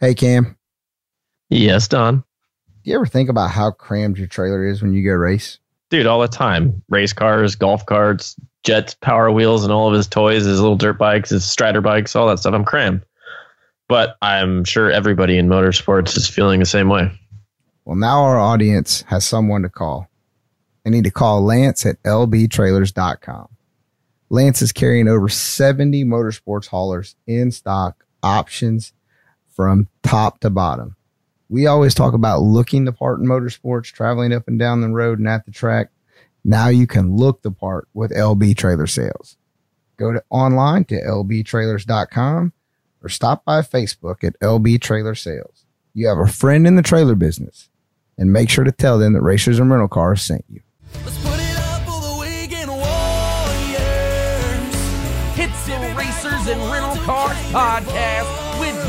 Hey, Cam. Yes, Don. Do you ever think about how crammed your trailer is when you go race? Dude, all the time. Race cars, golf carts, jets, power wheels, and all of his toys, his little dirt bikes, his strider bikes, all that stuff. I'm crammed. But I'm sure everybody in motorsports is feeling the same way. Well, now our audience has someone to call. They need to call Lance at lbtrailers.com. Lance is carrying over 70 motorsports haulers in stock options from top to bottom. We always talk about looking the part in motorsports, traveling up and down the road and at the track. Now you can look the part with LB Trailer Sales. Go to online to lbtrailers.com or stop by Facebook at LB Trailer Sales. You have a friend in the trailer business and make sure to tell them that Racers and Rental Cars sent you. Let's put it up for the weekend warriors. It's the Racers and Rental Cars podcast with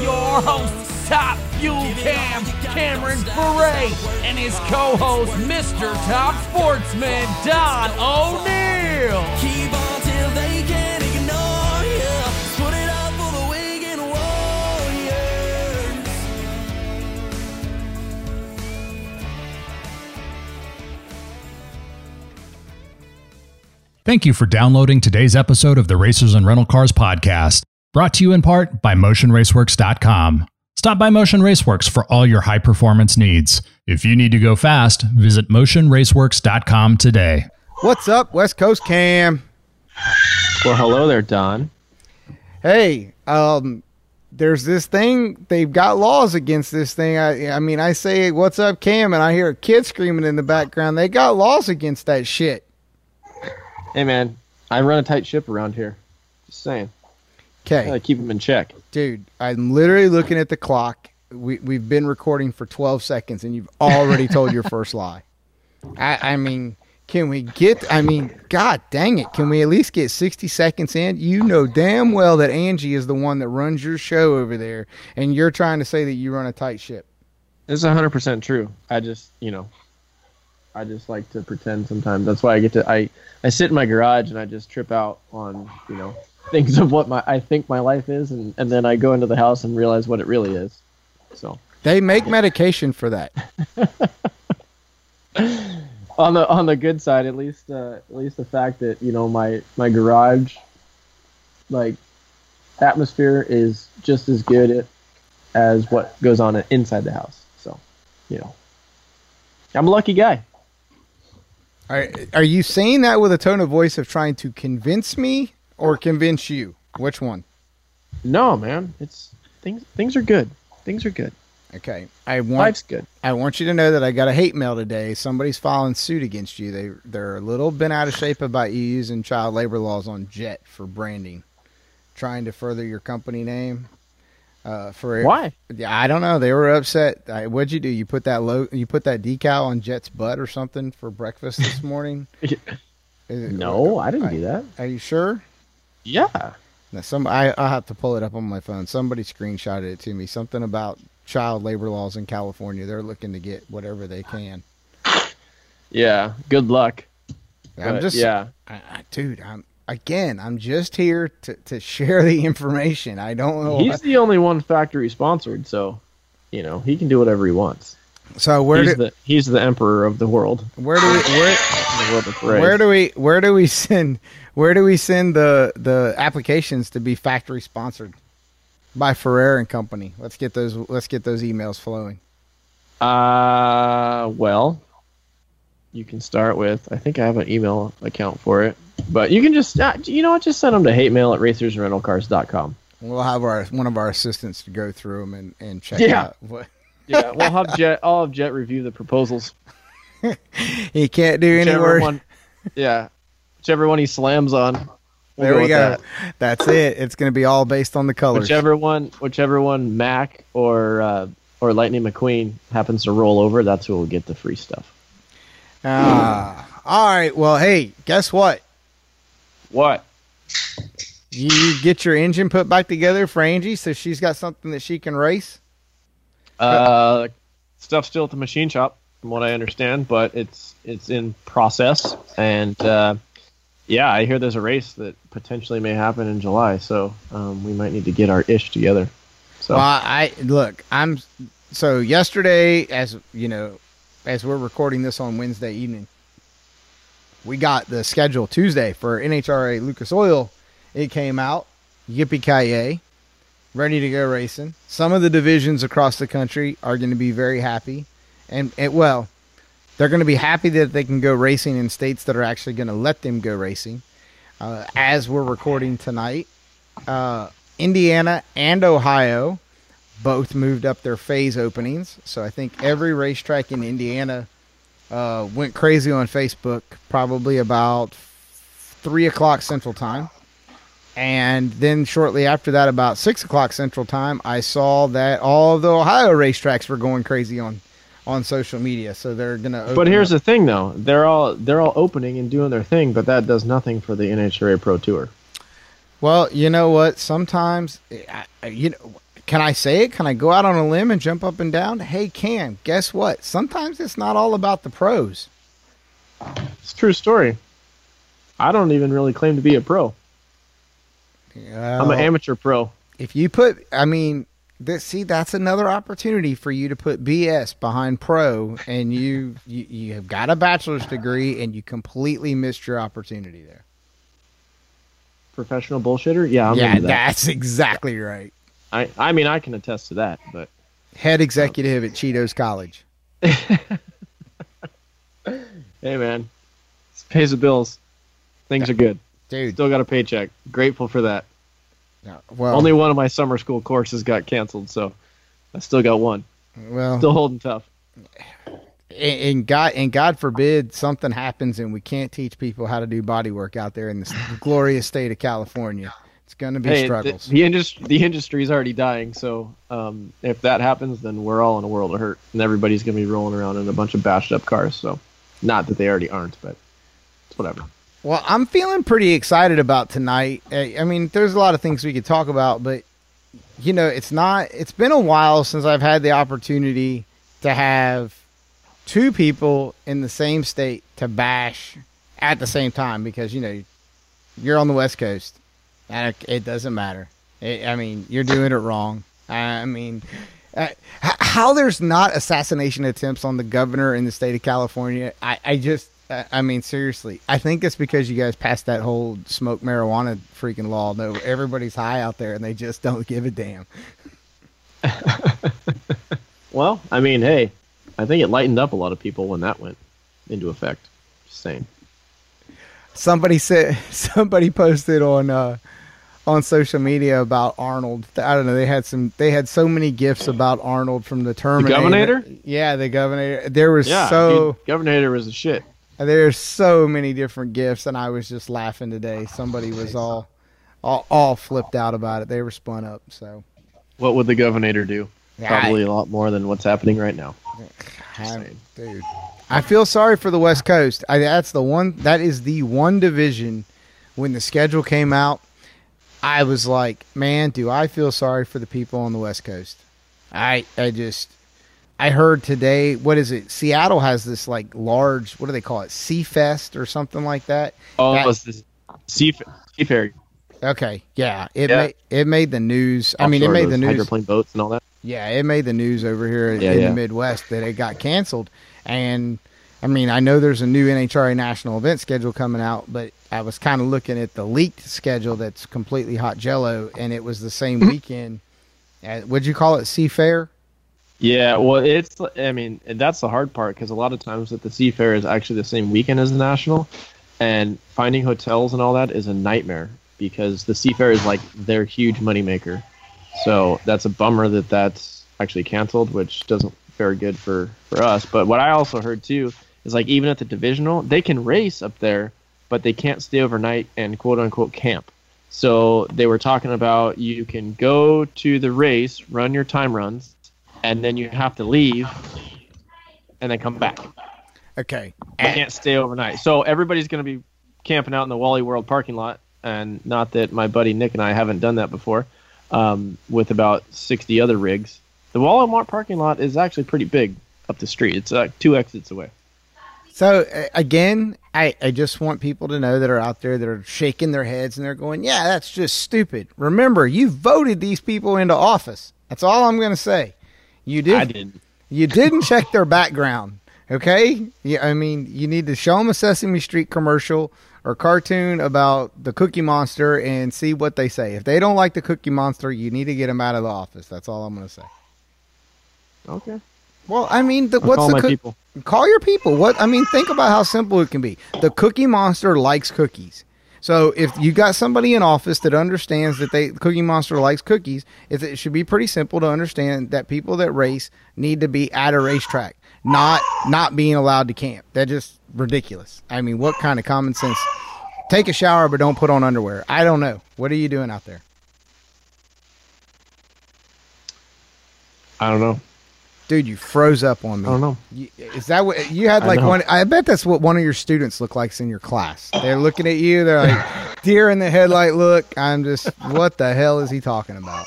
your host, Top Fuel Cam, Cameron Foray, and his co-host, Mr. Top Sportsman, Don O'Neill. Keep on till they can't ignore you. Put it up for the weekend warriors. Thank you for downloading today's episode of the Racers and Rental Cars podcast, brought to you in part by MotionRaceworks.com. Stop by Motion Raceworks for all your high performance needs. If you need to go fast, visit MotionRaceworks.com today. What's up, West Coast Cam? Well, hello there, Don. Hey, um, there's this thing. They've got laws against this thing. I, I mean, I say, "What's up, Cam?" and I hear a kid screaming in the background. They got laws against that shit. Hey, man. I run a tight ship around here. Just saying. Okay, keep them in check. dude, I'm literally looking at the clock. We we've been recording for 12 seconds, and you've already told your first lie. I, I mean, can we get? I mean, God dang it! Can we at least get 60 seconds in? You know damn well that Angie is the one that runs your show over there, and you're trying to say that you run a tight ship. Is 100% true. I just, you know, I just like to pretend sometimes. That's why I get to, I, I sit in my garage and I just trip out on, you know, things of what my, I think my life is. And, and then I go into the house and realize what it really is. So They make medication for that. on the, on the good side, at least, uh, at least the fact that, you know, my, my garage, like atmosphere is just as good as what goes on inside the house. So, you know, I'm a lucky guy. Are, are you saying that with a tone of voice of trying to convince me or convince you? Which one? No, man. It's things things are good. Things are good. Okay, I want Life's good. I want you to know that I got a hate mail today. Somebody's filing suit against you. They they're a little bent out of shape about you using child labor laws on Jet for branding, trying to further your company name. Uh, for Why? Yeah, I don't know. They were upset. I, what'd you do? You put that low? You put that decal on Jet's butt or something for breakfast this morning? No, I didn't do that. Are you sure? Yeah. Now, some I I have to pull it up on my phone. Somebody screenshotted it to me. Something about child labor laws in California. They're looking to get whatever they can. Yeah. Good luck. I'm But, just yeah. I, I, dude. I'm again. I'm just here to to share the information. I don't know. He's the only one factory sponsored, so you know he can do whatever he wants. So where he's do the he's the emperor of the world. where do we where The world of where do we where do we send where do we send the the applications to be factory sponsored by Ferrer and Company? Let's get those let's get those emails flowing. Uh, well, you can start with. I think I have an email account for it, but you can just uh, you know what, just send them to hate mail at racersandrentalcars.com. We'll have our one of our assistants to go through them and, and check Yeah. out what Yeah, we'll have Jet. I'll have Jet review the proposals. he can't do any one, yeah, whichever one he slams on. we'll there we go. that. That's it. It's going to be all based on the colors. Whichever one, whichever one, Mac or uh, or Lightning McQueen happens to roll over, that's who will get the free stuff. Ah, all right. Well, hey, guess what? What? You get your engine put back together for Angie, so she's got something that she can race. Uh, stuff still at the machine shop, from what I understand, but it's it's in process, and uh, yeah, I hear there's a race that potentially may happen in July, so um, we might need to get our ish together. So Well, I look. I'm so yesterday, as you know, as we're recording this on Wednesday evening, we got the schedule Tuesday for NHRA Lucas Oil. It came out. Yippee ki Ready to go racing. Some of the divisions across the country are going to be very happy, and, and well, they're going to be happy that they can go racing in states that are actually going to let them go racing. Uh, as we're recording tonight, uh, Indiana and Ohio both moved up their phase openings. So I think every racetrack in Indiana uh, went crazy on Facebook probably about three o'clock Central Time. And then shortly after that, about six o'clock Central Time, I saw that all the Ohio racetracks were going crazy on on social media. So they're gonna. But here's the thing, though. They're all they're all opening and doing their thing, but that does nothing for the NHRA Pro Tour. Well, you know what? Sometimes, you know, can I say it? Can I go out on a limb and jump up and down? Hey, Cam, guess what? Sometimes it's not all about the pros. It's a true story. I don't even really claim to be a pro. I'm an amateur pro. if you put, I mean, this, see, that's another opportunity for you to put BS behind pro, and you, you you have got a bachelor's degree, and you completely missed your opportunity there. Professional bullshitter? Yeah, I'm yeah, that. that's exactly right. I, I mean, I can attest to that, but Head executive at Cheetos College. hey, man, this pays the bills. Things are good. Dude, Still got a paycheck. Grateful for that. No, well, Only one of my summer school courses got canceled, so I still got one. well, Still holding tough. and, God and God forbid something happens and we can't teach people how to do body work out there in this glorious state of California. It's going to be Hey, the, struggles. the industry the industry is already dying, so um, if that happens, then we're all in a world of hurt, and everybody's gonna be rolling around in a bunch of bashed up cars. So, not that they already aren't, but it's whatever. Well, I'm feeling pretty excited about tonight. I mean, there's a lot of things we could talk about, but you know, it's not. It's been a while since I've had the opportunity to have two people in the same state to bash at the same time because you know you're on the West Coast, and it- doesn't matter. It, I mean, you're doing it wrong. I mean, uh, how there's not assassination attempts on the governor in the state of California? I, I just, I mean, seriously, I think it's because you guys passed that whole smoke marijuana freaking law. No, everybody's high out there, and they just don't give a damn. Well, I mean, hey, I think it lightened up a lot of people when that went into effect. Just saying. somebody said somebody posted on uh on social media about Arnold. I don't know. They had some. They had so many gifs about Arnold from the Terminator. Governator? Yeah, the Governor. There was Yeah, so Governor was a shit. There's so many different gifts, and I was just laughing today. Somebody oh, was all all, all flipped out about it. They were spun up. So What would the Governor do? Probably a lot more than what's happening right now. I, dude. I feel sorry for the West Coast. I, that's the one. That is the one division. When the schedule came out, I was like, man, do I feel sorry for the people on the West Coast? I I just I heard today. What is it? Seattle has this like large. What do they call it? Sea Fest or something like that. Oh, That- it's the sea, seafaring. Okay, yeah, it Yeah. made it made the news. I mean, it made the news. Hydroplane boats and all that. Yeah, it made the news over here Yeah, in yeah. the Midwest that it got canceled. And I mean, I know there's a new NHRA national event schedule coming out, but I was kind of looking at the leaked schedule that's completely hot jello, and it was the same weekend. Uh, would you call it Seafair? Yeah, well, it's. I mean, that's the hard part because a lot of times that the Seafair is actually the same weekend as the National, and finding hotels and all that is a nightmare because the Seafair is like their huge moneymaker. So that's a bummer that that's actually canceled, which doesn't very good for for us. But what I also heard too is like even at the divisional, they can race up there, but they can't stay overnight and quote unquote camp. So they were talking about you can go to the race, run your time runs, and then you have to leave and then come back. Okay. You can't stay overnight. So everybody's going to be camping out in the Wally World parking lot. And not that my buddy Nick and I haven't done that before um, with about 60 other rigs. The Wally Mart parking lot is actually pretty big up the street. It's like two exits away. So uh, again, I, I just want people to know that are out there that are shaking their heads and they're going, "Yeah, that's just stupid." Remember, you voted these people into office. That's all I'm going to say. You did. I didn't. You didn't check their background. Okay. Yeah. I mean, you need to show them a Sesame Street commercial or cartoon about the Cookie Monster and see what they say. If they don't like the Cookie Monster, you need to get them out of the office. That's all I'm going to say. Okay. Well, I mean, the, what's call the my cook- people. call your people. What I mean, think about how simple it can be. The Cookie Monster likes cookies. So if you got somebody in office that understands that they Cookie Monster likes cookies, if it should be pretty simple to understand that people that race need to be at a racetrack, not not being allowed to camp. That's just ridiculous. I mean, what kind of common sense? Take a shower, but don't put on underwear. I don't know. What are you doing out there, I don't know. Dude? You froze up on me. I don't know. You- Is that what you had? Like know. one? I bet that's what one of your students look like in your class. They're looking at you. They're like deer in the headlight look. I'm just, what the hell is he talking about?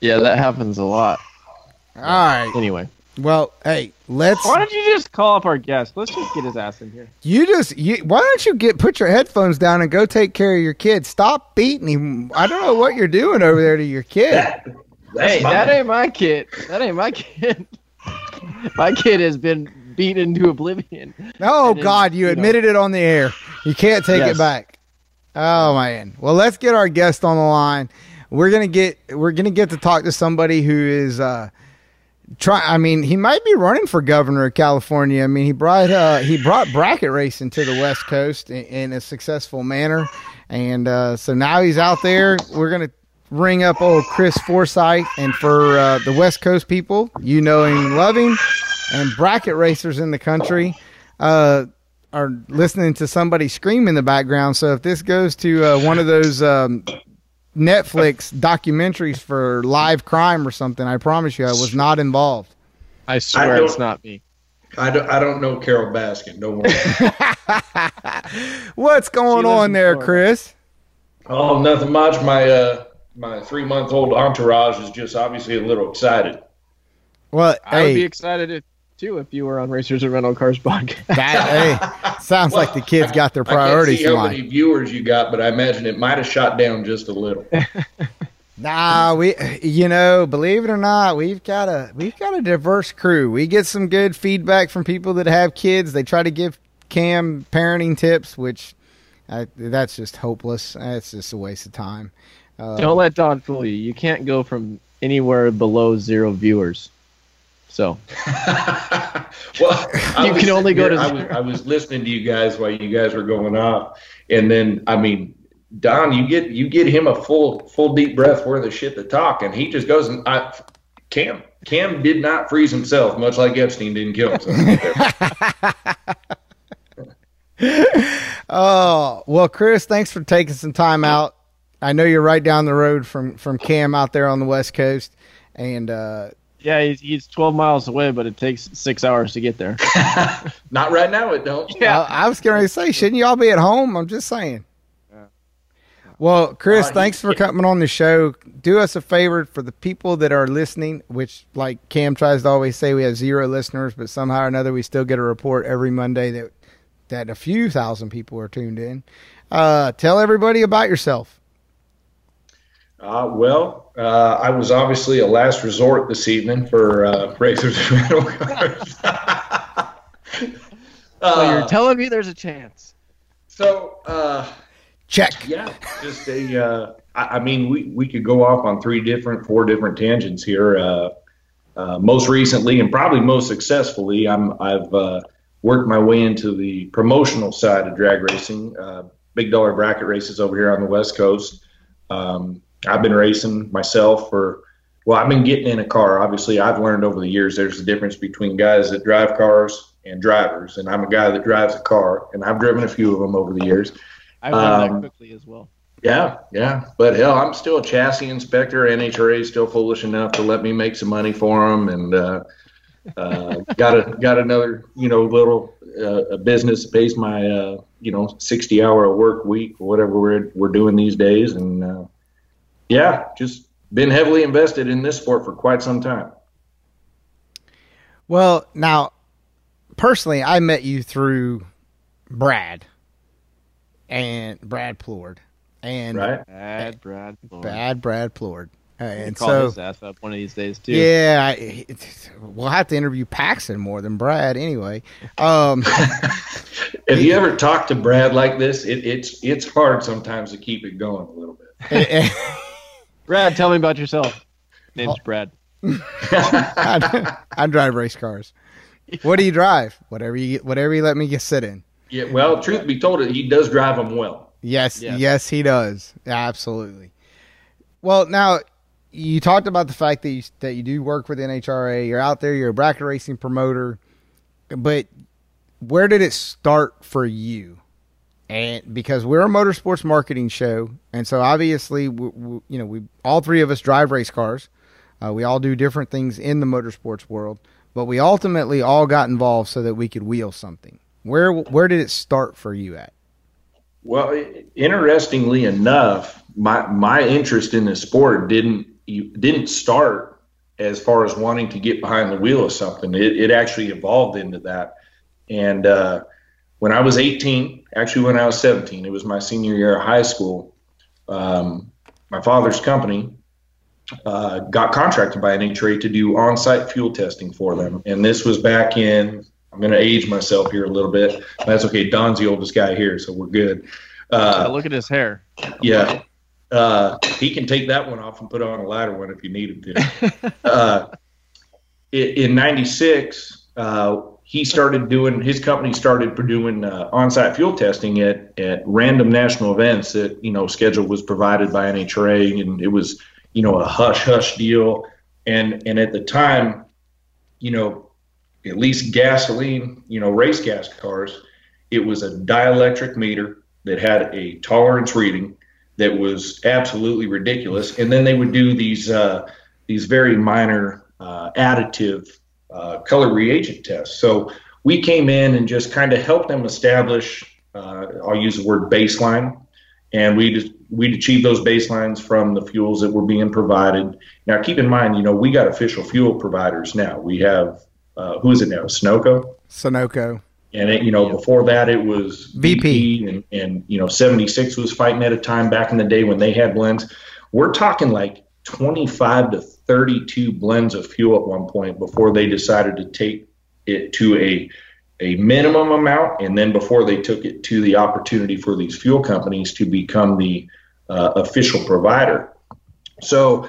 Yeah, that happens a lot. All right. Anyway, Well, hey, let's. why don't you just call up our guest? Let's just get his ass in here. You just, you, why don't you get put your headphones down and go take care of your kid? Stop beating him. I don't know what you're doing over there to your kid. hey, that ain't my kid. That ain't my kid. my kid has been beaten into oblivion. Oh It is, God, you you know. admitted it on the air. You can't take it back. Oh man. Well, let's get our guest on the line. We're gonna get we're gonna get to talk to somebody who is uh try I mean, he might be running for governor of California. I mean, he brought uh he brought bracket racing to the West Coast in, in a successful manner. And uh so now he's out there. We're gonna ring up old Chris Forsyth and for uh, the West Coast people, you know him and love him and bracket racers in the country uh, are listening to somebody scream in the background. So if this goes to uh, one of those um, Netflix documentaries for live crime or something, I promise you, I was not involved. I swear don't- it's not me. I don't, I don't know Carole Baskin. Don't worry. What's going on there, Florida. Chris? oh, nothing much. My uh, my three month old entourage is just obviously a little excited. Well, I would be excited if, too if you were on Racers and Rental Cars podcast. that, hey, sounds like the kids got their I can't priorities see how line. many viewers you got, but I imagine it might have shot down just a little. Nah, we you know, believe it or not, we've got a we've got a diverse crew. We get some good feedback from people that have kids. They try to give Cam parenting tips, which uh, that's just hopeless. That's just a waste of time. Uh, Don't let Don fool you. You can't go from anywhere below zero viewers. So well, You can only go here- to I was. I was listening to you guys while you guys were going off, and then I mean, Don, you get you get him a full full deep breath worth of shit to talk, and he just goes and I, Cam Cam did not freeze himself, much like Epstein didn't kill himself. Oh well, Chris, thanks for taking some time out. I know you're right down the road from from Cam out there on the West Coast, and uh, yeah, he's, he's 12 miles away, but it takes six hours to get there. not right now, it don't. Yeah. I, I was going to say, shouldn't you all be at home? I'm just saying. Well, Chris, Uh, thanks for coming on the show. Do us a favor for the people that are listening, which, like Cam tries to always say, we have zero listeners, but somehow or another, we still get a report every Monday that that a few thousand people are tuned in. Uh, tell everybody about yourself. Uh, well, uh, I was obviously a last resort this evening for uh, racers and rental cars. so Uh, you're telling me there's a chance. so uh, Check. yeah, just a. Uh, I, I mean, we we could go off on three different, four different tangents here. Uh, uh, most recently, and probably most successfully, I'm I've uh, worked my way into the promotional side of drag racing, uh, big dollar bracket races over here on the West Coast. Um, I've been racing myself for. Well, I've been getting in a car. Obviously, I've learned over the years there's a difference between guys that drive cars and drivers, and I'm a guy that drives a car, and I've driven a few of them over the years. I learned Um, that quickly as well. Yeah, yeah, but hell, I'm still a chassis inspector. NHRA is still foolish enough to let me make some money for them, and uh, uh, got a got another you know little uh, a business that pays my uh, you know 60 hour a work week whatever we're we're doing these days, and uh, yeah, just been heavily invested in this sport for quite some time. Well, now, personally, I met you through Brad and Brad Plourd and Right? Bad Brad. Lord. Bad Brad Plourd. Uh, and Call so his ass up one of these days too. yeah, I, we'll have to interview Paxton more than Brad anyway. Um, If you ever talk to Brad like this, it, it's it's hard sometimes to keep it going a little bit. Brad, tell me about yourself. Name's oh. Brad. I, I drive race cars. What do you drive? Whatever you whatever you let me get sit in. yeah, well, truth be told, he does drive them well. Yes, Yes. yes, he does. Absolutely. Well, now you talked about the fact that you, that you do work with NHRA. You're out there. You're a bracket racing promoter, but where did it start for you? And because we're a motorsports marketing show, and so obviously, we, we, you know, we all three of us drive race cars. Uh, we all do different things in the motorsports world, but we ultimately all got involved so that we could wheel something. Where where did it start for you at? Well, interestingly enough, my my interest in the sport didn't didn't start as far as wanting to get behind the wheel of something. It, it actually evolved into that. And uh, when I was 18, actually when I was 17, it was my senior year of high school. Um, my father's company uh, got contracted by NHRA to do on-site fuel testing for them, and this was back in. I'm going to age myself here a little bit. That's okay. Don's the oldest guy here, so we're good. Uh, look at his hair. yeah. Uh, he can take that one off and put on a lighter one if you need him to. uh, in 96, uh, he started doing, his company started doing uh, on-site fuel testing at, at random national events that, you know, schedule was provided by NHRA and it was, you know, a hush hush deal. And, and at the time, you know, at least gasoline, you know, race gas cars, it was a dielectric meter that had a tolerance reading that was absolutely ridiculous. And then they would do these uh, these very minor uh, additive uh, color reagent tests. So we came in and just kind of helped them establish. Uh, I'll use the word baseline, and we just we'd achieve those baselines from the fuels that were being provided. Now, keep in mind, you know, we got official fuel providers now. We have uh, who is it now? Sunoco. Sunoco. And it, you know, before that it was VP. and, and you know, 76 was fighting at a time back in the day when they had blends. We're talking like 25 to 32 blends of fuel at one point before they decided to take it to a a minimum amount, and then before they took it to the opportunity for these fuel companies to become the uh, official provider. So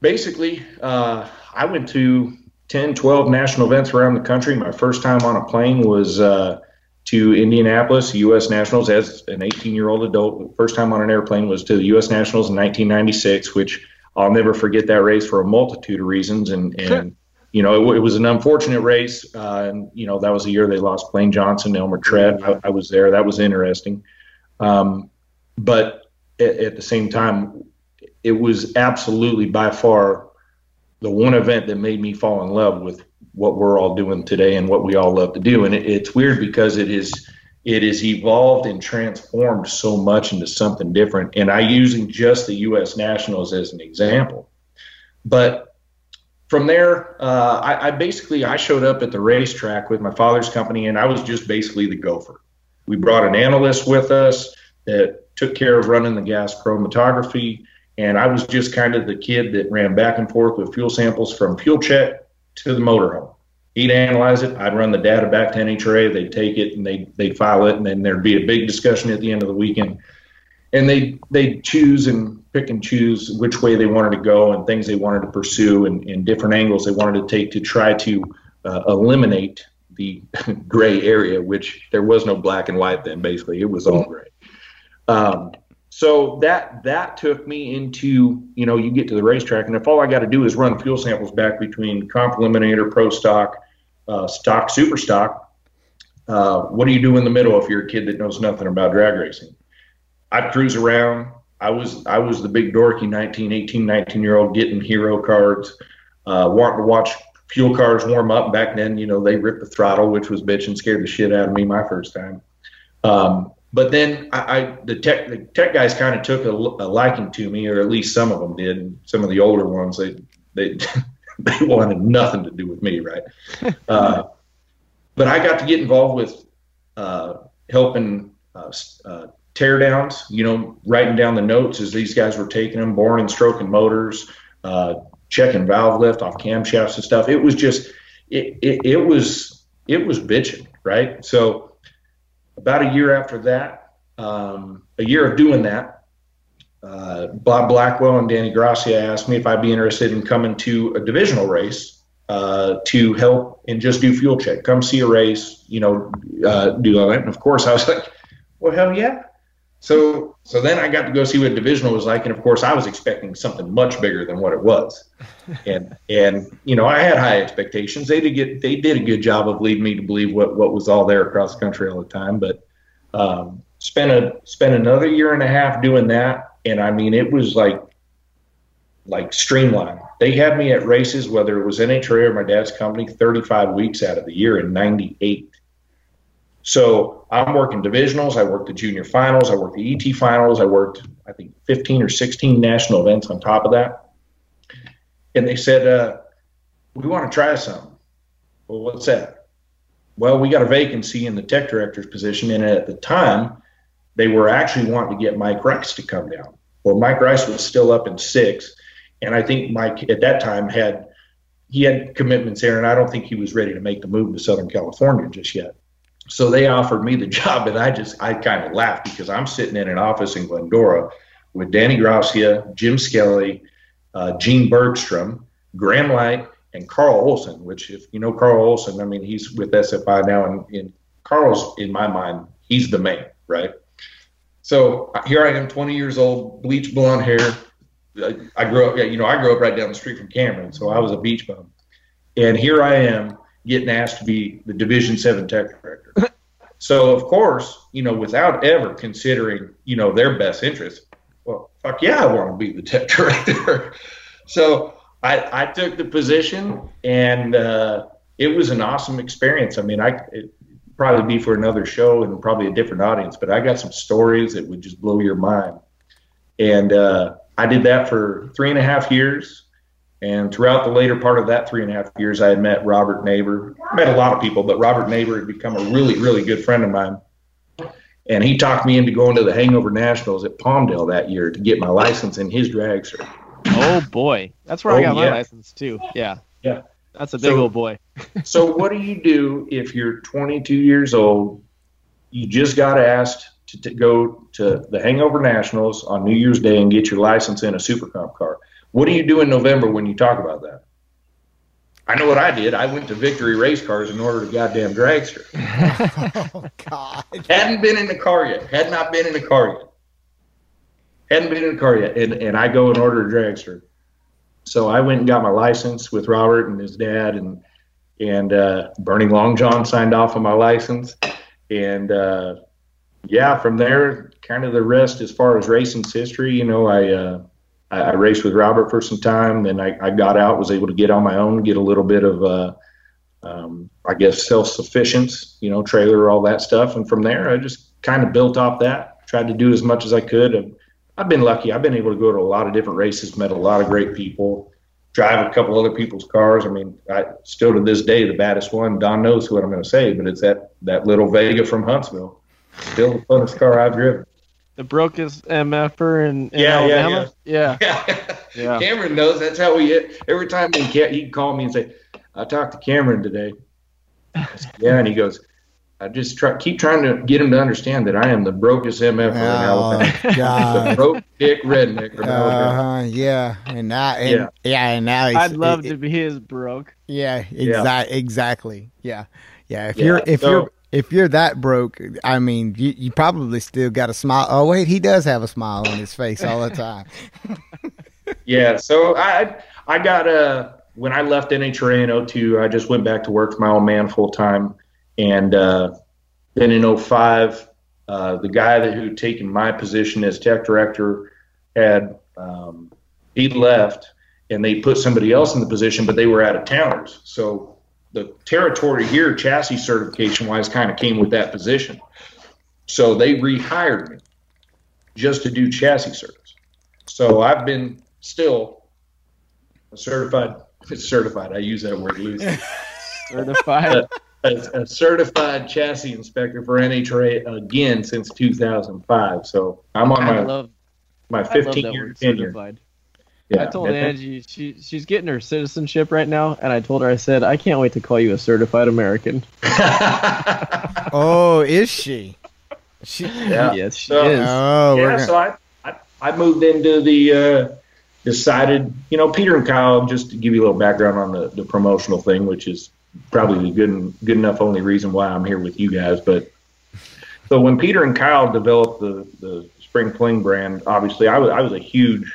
basically, uh, I went to 10, 12 national events around the country. My first time on a plane was uh, to Indianapolis, U.S. Nationals, as an 18 year old adult. First time on an airplane was to the U.S. Nationals in 1996, which I'll never forget that race for a multitude of reasons. And, and you know, it, it was an unfortunate race. Uh, and, you know, that was the year they lost Blaine Johnson, Elmer Trett. I, I was there. That was interesting. Um, but at, at the same time, it was absolutely by far the one event that made me fall in love with what we're all doing today and what we all love to do. And it, it's weird because it is it is evolved and transformed so much into something different. And I using just the U.S. Nationals as an example, but from there, uh, I, I basically I showed up at the racetrack with my father's company, and I was just basically the gopher. We brought an analyst with us that took care of running the gas chromatography, and I was just kind of the kid that ran back and forth with fuel samples from fuel check to the motorhome. He'd analyze it. I'd run the data back to NHRA. They'd take it and they they'd file it, and then there'd be a big discussion at the end of the weekend. And they they choose and pick and choose which way they wanted to go and things they wanted to pursue and, and different angles they wanted to take to try to uh, eliminate the gray area, which there was no black and white then. Basically, it was all gray. Um, so that that took me into you know you get to the racetrack and if all I got to do is run fuel samples back between comp eliminator, pro stock, uh, stock, super stock. Uh, what do you do in the middle if you're a kid that knows nothing about drag racing? I'd cruise around. I was I was the big dorky 19, 18, 19 year old getting hero cards, uh, wanting to watch fuel cars warm up. Back then, you know, they ripped the throttle, which was bitch and scared the shit out of me my first time. Um, but then I, I the tech the tech guys kind of took a, a liking to me, or at least some of them did. Some of the older ones, they they they wanted nothing to do with me, right? uh, but I got to get involved with uh, helping uh, uh, teardowns, you know, writing down the notes as these guys were taking them, boring and stroking motors, uh, checking valve lift off camshafts and stuff. It was just, it, it, it was, it was bitching, right? So about a year after that, um, a year of doing that, uh, Bob Blackwell and Danny Gracia asked me if I'd be interested in coming to a divisional race uh, to help and just do fuel check. Come see a race, you know, uh, do all that. And of course, I was like, well, hell yeah. So, so then I got to go see what divisional was like, and of course, I was expecting something much bigger than what it was, and and you know, I had high expectations. They did get they did a good job of leading me to believe what what was all there across the country all the time. But um, spent a spent another year and a half doing that, and I mean, it was like like streamlined. They had me at races, whether it was NHRA or my dad's company, 35 weeks out of the year in '98. So I'm working divisionals. I worked the junior finals. I worked the ET finals. I worked, I think, 15 or 16 national events on top of that. And they said, uh, "We want to try something." Well, what's that? Well, we got a vacancy in the tech director's position, and at the time, they were actually wanting to get Mike Rex to come down. Well, Mike Rice was still up in six, and I think Mike at that time had he had commitments there, and I don't think he was ready to make the move to Southern California just yet. So they offered me the job, and I just I kind of laughed because I'm sitting in an office in Glendora with Danny Gracia, Jim Skelly, uh, Gene Bergstrom, Graham Light, and Carl Olson. Which, if you know Carl Olson, I mean he's with SFI now, and, and Carl's in my mind he's the man, right? So uh, here I am, 20 years old, bleach blonde hair. I- I grew up, yeah, you know, I grew up right down the street from Cameron, so I was a beach bum. And here I am getting asked to be the Division Seven Tech Director. so of course, you know, without ever considering, you know, their best interest, well, fuck yeah, I want to be the Tech Director. so I, I took the position, and uh, it was an awesome experience. I mean, I it, probably be for another show and probably a different audience, but I got some stories that would just blow your mind. And uh, I did that for three and a half years. And throughout the later part of that three and a half years, I had met Robert Neighbor. Met a lot of people, but Robert Neighbor had become a really, really good friend of mine. And he talked me into going to the Hangover Nationals at Palmdale that year to get my license in his dragster. Oh boy, that's where I Oh, got my license too. Yeah, Yeah. that's a big So- old boy. So what do you do if you're 22 years old? You just got asked to, to go to the Hangover Nationals on New Year's Day and get your license in a Super Comp car. What do you do in November when you talk about that? I know what I did. I went to Victory Race Cars and ordered a goddamn dragster. Oh God. Hadn't been in the car yet. Had not been in the car yet. Hadn't been in the car yet. And, and I go and order a dragster. So I went and got my license with Robert and his dad and and uh, Bernie Long John signed off on my license. And uh, yeah, from there, kind of the rest as far as racing's history. You know, I uh, I, I raced with Robert for some time. Then I, I got out, was able to get on my own, get a little bit of uh, um, I guess self sufficiency, you know, trailer, all that stuff. And from there, I just kind of built off that. Tried to do as much as I could. And I've been lucky. I've been able to go to a lot of different races, met a lot of great people, drive a couple other people's cars. I mean, I still to this day the baddest one. Don knows what I'm going to say, but it's that that little Vega from Huntsville. Still the funnest car I've driven. The brokest MFer in, in Yeah, yeah, Alabama. Yeah, Yeah. Cameron knows that's how we hit. Every time he can he'd call me and say, "I talked to Cameron today." Said, yeah, and he goes, "I just try keep trying to get him to understand that I am the brokest MF in Alabama, the broke dick redneck." from Alabama." Uh, yeah, and now, and, Yeah. yeah. and now he's, I'd love it- to be his broke. Yeah, Yeah. exactly. Yeah, yeah. If Yeah, you're if so- you're if you're that broke, I mean, you, you probably still got a smile. Oh wait, he does have a smile on his face all the time. Yeah, so I I got uh when I left NHRA in 02, I just went back to work for my old man full time, and uh, then in 05, uh, the guy that who taken my position as tech director had um, he left, and they put somebody else in the position, but they were out of towners, so the territory here, chassis certification wise, kind of came with that position. So they rehired me just to do chassis service. So I've been still a certified, certified. I use that word loosely. Certified. A, a certified chassis inspector for NHRA again since 2005. So I'm on I my love, my 15 year tenure. certified. Yeah, I told Angie she she's getting her citizenship right now, and I told her I said I can't wait to call you a certified American. Oh, is she? She. Yeah. Yes, she So- is. Oh, yeah, gonna, so I, I I moved into the uh, decided, you know, Peter and Kyle. Just to give you a little background on the, the promotional thing, which is probably the good good enough only reason why I'm here with you guys. But so when Peter and Kyle developed the the Spring Fling brand, obviously I was I was a huge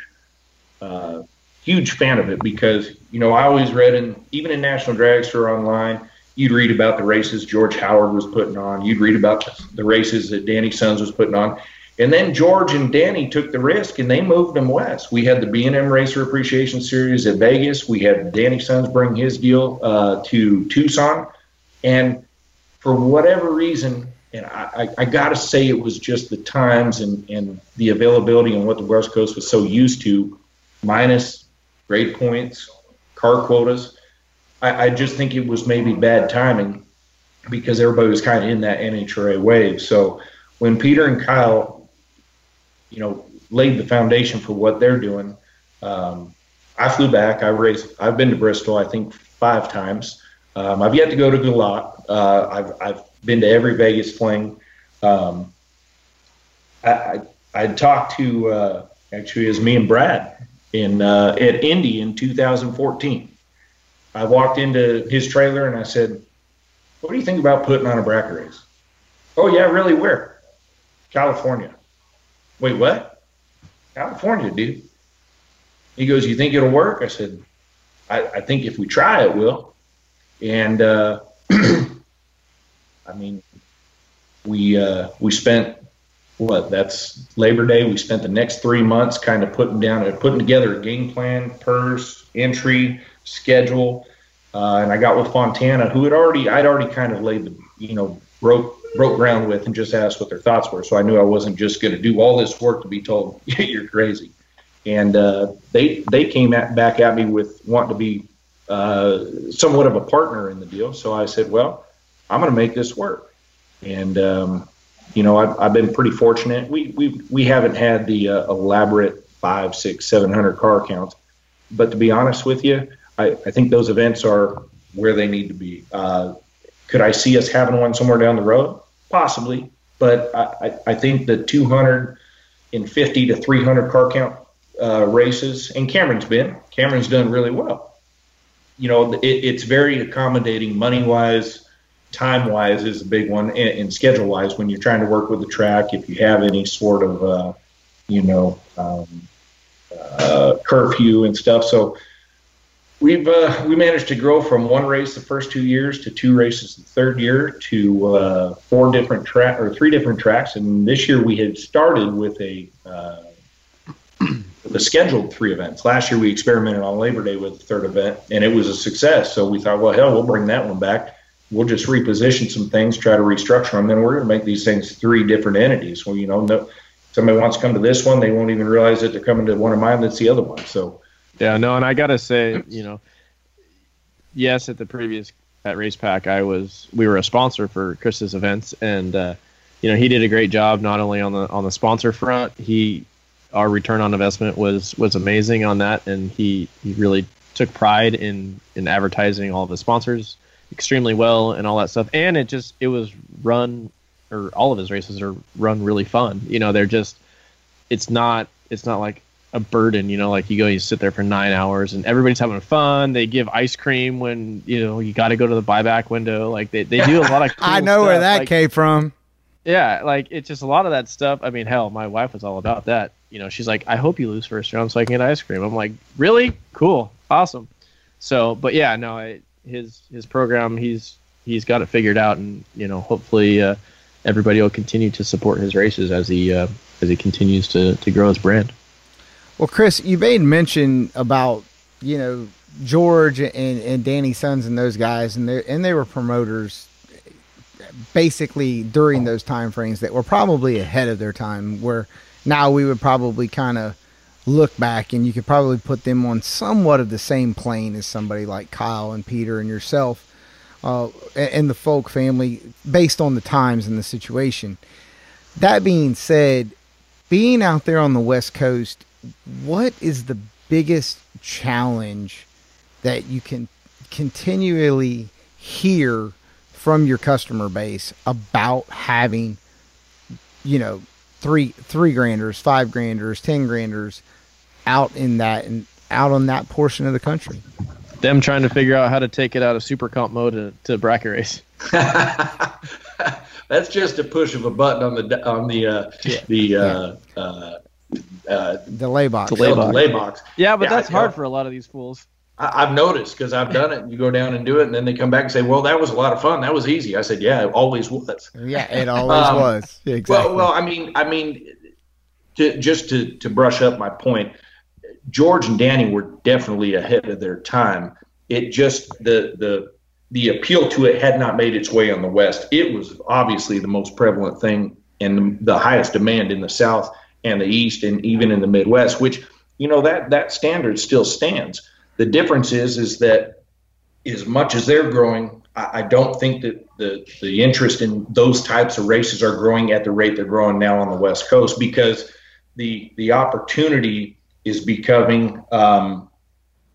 uh, huge fan of it because you know I always read in even in National Dragster online. You'd read about the races George Howard was putting on. You'd read about the races that Danny Sons was putting on. And then George and Danny took the risk and they moved them west. We had the B&M Racer Appreciation Series at Vegas. We had Danny Sons bring his deal uh, to Tucson. And for whatever reason, and I, I, I got to say it was just the times and, and the availability and what the West Coast was so used to, minus grade points, car quotas. I, I just think it was maybe bad timing because everybody was kind of in that NHRA wave. So when Peter and Kyle, you know, laid the foundation for what they're doing, um, I flew back. I raced. I've been to Bristol. I think five times. Um, I've yet to go to Galot. Uh, I've I've been to every Vegas fling. Um, I, I I talked to uh, actually it was me and Brad in uh, at Indy in 2014. I walked into his trailer and I said, "What do you think about putting on a bracket race?" Oh yeah, really? Where? California. Wait, what? California, dude. He goes, "You think it'll work?" I said, "I, I think if we try, it will." And uh, I mean, we uh, we spent what? That's Labor Day. We spent the next three months kind of putting down, putting together a game plan, purse, entry, schedule, uh, and I got with Fontana, who had already I'd already kind of laid the you know broke broke ground with, and just asked what their thoughts were. So I knew I wasn't just going to do all this work to be told you're crazy. And uh, they they came at, back at me with wanting to be uh, somewhat of a partner in the deal. So I said, well, I'm going to make this work. And um, you know, I've, I've been pretty fortunate. We we we haven't had the uh, elaborate five, six, seven hundred car counts, but to be honest with you, I, I think those events are where they need to be. Uh, could I see us having one somewhere down the road? Possibly, but I, I, think the 250 to 300 car count uh, races, and Cameron's been, Cameron's done really well. You know, it, it's very accommodating money wise, time wise is a big one, and, and schedule wise when you're trying to work with the track. If you have any sort of, uh, you know, um, uh, curfew and stuff, so we've uh, we managed to grow from one race the first two years to two races the third year to uh, four different track or three different tracks, and this year we had started with a uh, the scheduled three events. Last year we experimented on Labor Day with the third event, and it was a success. So we thought, well, hell, we'll bring that one back. We'll just reposition some things, try to restructure them, then we're going to make these things three different entities. Well, you know, no, somebody wants to come to this one, they won't even realize that they're coming to one of mine that's the other one. So Yeah, no, and I gotta say, you know, yes, at the previous at Racepak, I was we were a sponsor for Chris's events, and uh, you know he did a great job not only on the on the sponsor front. He our return on investment was was amazing on that, and he he really took pride in in advertising all of his sponsors extremely well and all that stuff. And it just it was run or all of his races are run really fun. You know, they're just it's not it's not like a burden, you know, like you go, you sit there for nine hours and everybody's having fun. They give ice cream when, you know, you got to go to the buyback window. Like they, they do a lot of cool I know where that Like, came from. Yeah. Like it's just a lot of that stuff. I mean, hell, my wife was all about that. You know, she's like, I hope you lose first round so I can get ice cream. I'm like, really? Cool. Awesome. So, but yeah, no, I, his, his program, he's, he's got it figured out and, you know, hopefully, uh, everybody will continue to support his races as he, uh, as he continues to, to grow his brand. Well, Chris, you made mention about you know George and and Danny Sons and those guys, and they and they were promoters basically during those time frames that were probably ahead of their time. Where now we would probably kind of look back and you could probably put them on somewhat of the same plane as somebody like Kyle and Peter and yourself. uh, and the Folk family based on the times and the situation. That being said, being out there on the West Coast, what is the biggest challenge that you can continually hear from your customer base about having, you know, three three granders, five granders, ten granders out in that and out on that portion of the country? Them trying to figure out how to take it out of super comp mode to, to bracket race. That's just a push of a button on the on the uh, the uh, uh, uh, Delay box. Delay box. delay box. Yeah, but Yeah, that's hard yeah. for a lot of these fools. I, I've noticed because I've done it. You go down and do it, and then they come back and say, "Well, that was a lot of fun. That was easy." I said, "Yeah, it always was." Yeah, it always Um, was. Exactly. Well, well, I mean, I mean, to, just to to brush up my point, George and Danny were definitely ahead of their time. It just the the the appeal to it had not made its way on the West. It was obviously the most prevalent thing and the highest demand in the South and the East, and even in the Midwest. Which you know that that standard still stands. The difference is is that as much as they're growing, I, I don't think that the the interest in those types of races are growing at the rate they're growing now on the West Coast because the the opportunity is becoming um,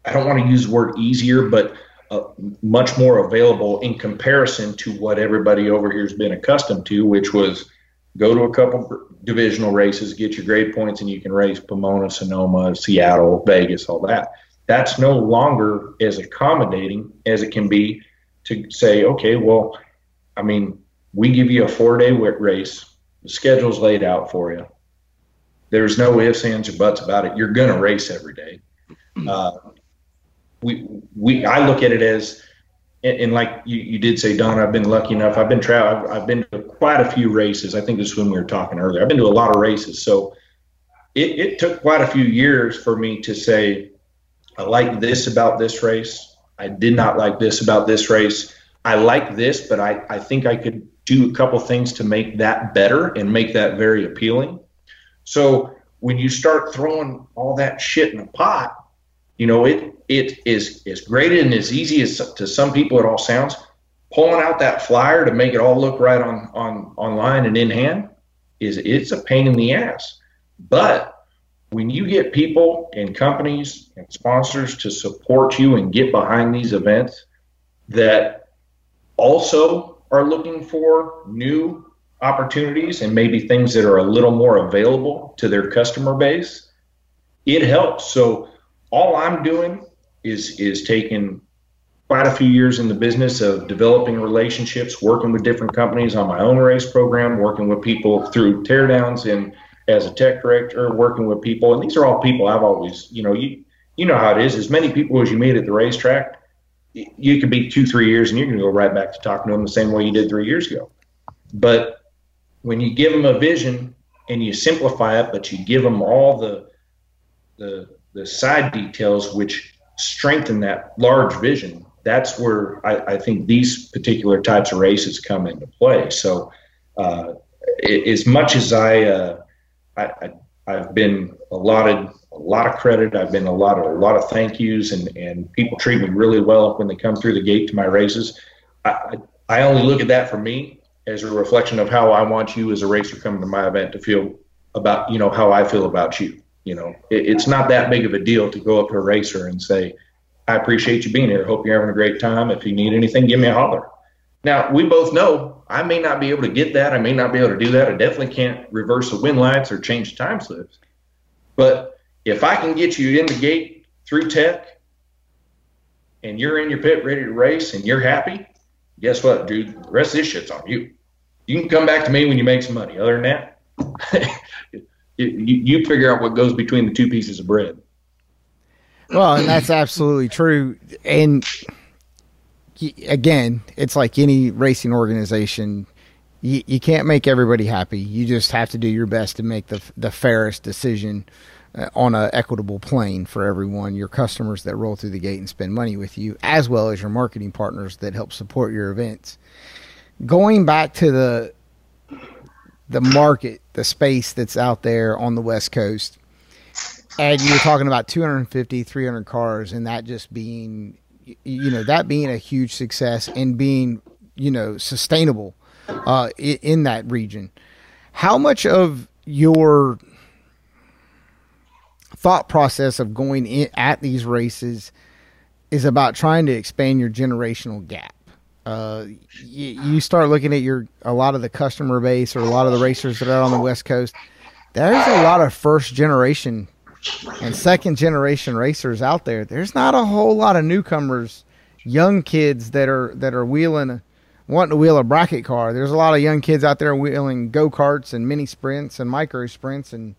I don't want to use the word easier, but uh, much more available in comparison to what everybody over here has been accustomed to, which was go to a couple divisional races, get your grade points, and you can race Pomona, Sonoma, Seattle, Vegas, all that. That's no longer as accommodating as it can be to say, okay, well, I mean, we give you a four day race, the schedule's laid out for you. There's no ifs, ands, or buts about it. You're going to race every day. Uh, we, we, I look at it as, and, and like you, you did say, Don, I've been lucky enough. I've been tra- I've, I've been to quite a few races. I think this is when we were talking earlier. I've been to a lot of races. So it, it took quite a few years for me to say, I like this about this race. I did not like this about this race. I like this, but I, I think I could do a couple things to make that better and make that very appealing. So when you start throwing all that shit in a pot, you know, it it is as great and as easy as to some people it all sounds. Pulling out that flyer to make it all look right on on online and in hand is it's a pain in the ass. But when you get people and companies and sponsors to support you and get behind these events that also are looking for new opportunities and maybe things that are a little more available to their customer base, it helps. So all I'm doing is is taking quite a few years in the business of developing relationships, working with different companies on my own race program, working with people through teardowns and as a tech director, working with people, and these are all people I've always, you know, you you know how it is. As many people as you meet at the racetrack, you could be two, three years, and you're going to go right back to talking to them the same way you did three years ago. But when you give them a vision and you simplify it, but you give them all the the the side details which strengthen that large vision, that's where I, I think these particular types of races come into play. So, uh, a- as much as I, uh, I, I I've been allotted a lot of credit, I've been allotted a lot of thank yous, and and people treat me really well when they come through the gate to my races. I I only look at that for me as a reflection of how I want you as a racer coming to my event to feel about you know how I feel about you. You know, it, it's not that big of a deal to go up to a racer and say, "I appreciate you being here. Hope you're having a great time. If you need anything, give me a holler." Now we both know I may not be able to get that. I may not be able to do that. I definitely can't reverse the wind lights or change the time slips. But if I can get you in the gate through tech, and you're in your pit ready to race, and you're happy, guess what, dude? The rest of this shit's on you. You can come back to me when you make some money. Other than that, you, you figure out what goes between the two pieces of bread. Well, and that's absolutely true. And again, it's like any racing organization. You, you can't make everybody happy. You just have to do your best to make the the fairest decision uh, on a equitable plane for everyone. Your customers that roll through the gate and spend money with you, as well as your marketing partners that help support your events. Going back to the the market, the space that's out there on the West Coast and you were talking about 250 300 cars and that just being you know that being a huge success and being you know sustainable uh, in that region. How much of your thought process of going in at these races is about trying to expand your generational gap? Uh, you, you start looking at your a lot of the customer base or a lot of the racers that are on the West Coast. There's a lot of first generation and second generation racers out there. There's not a whole lot of newcomers, young kids that are that are wheeling, wanting to wheel a bracket car. There's a lot of young kids out there wheeling go karts and mini sprints and micro sprints. And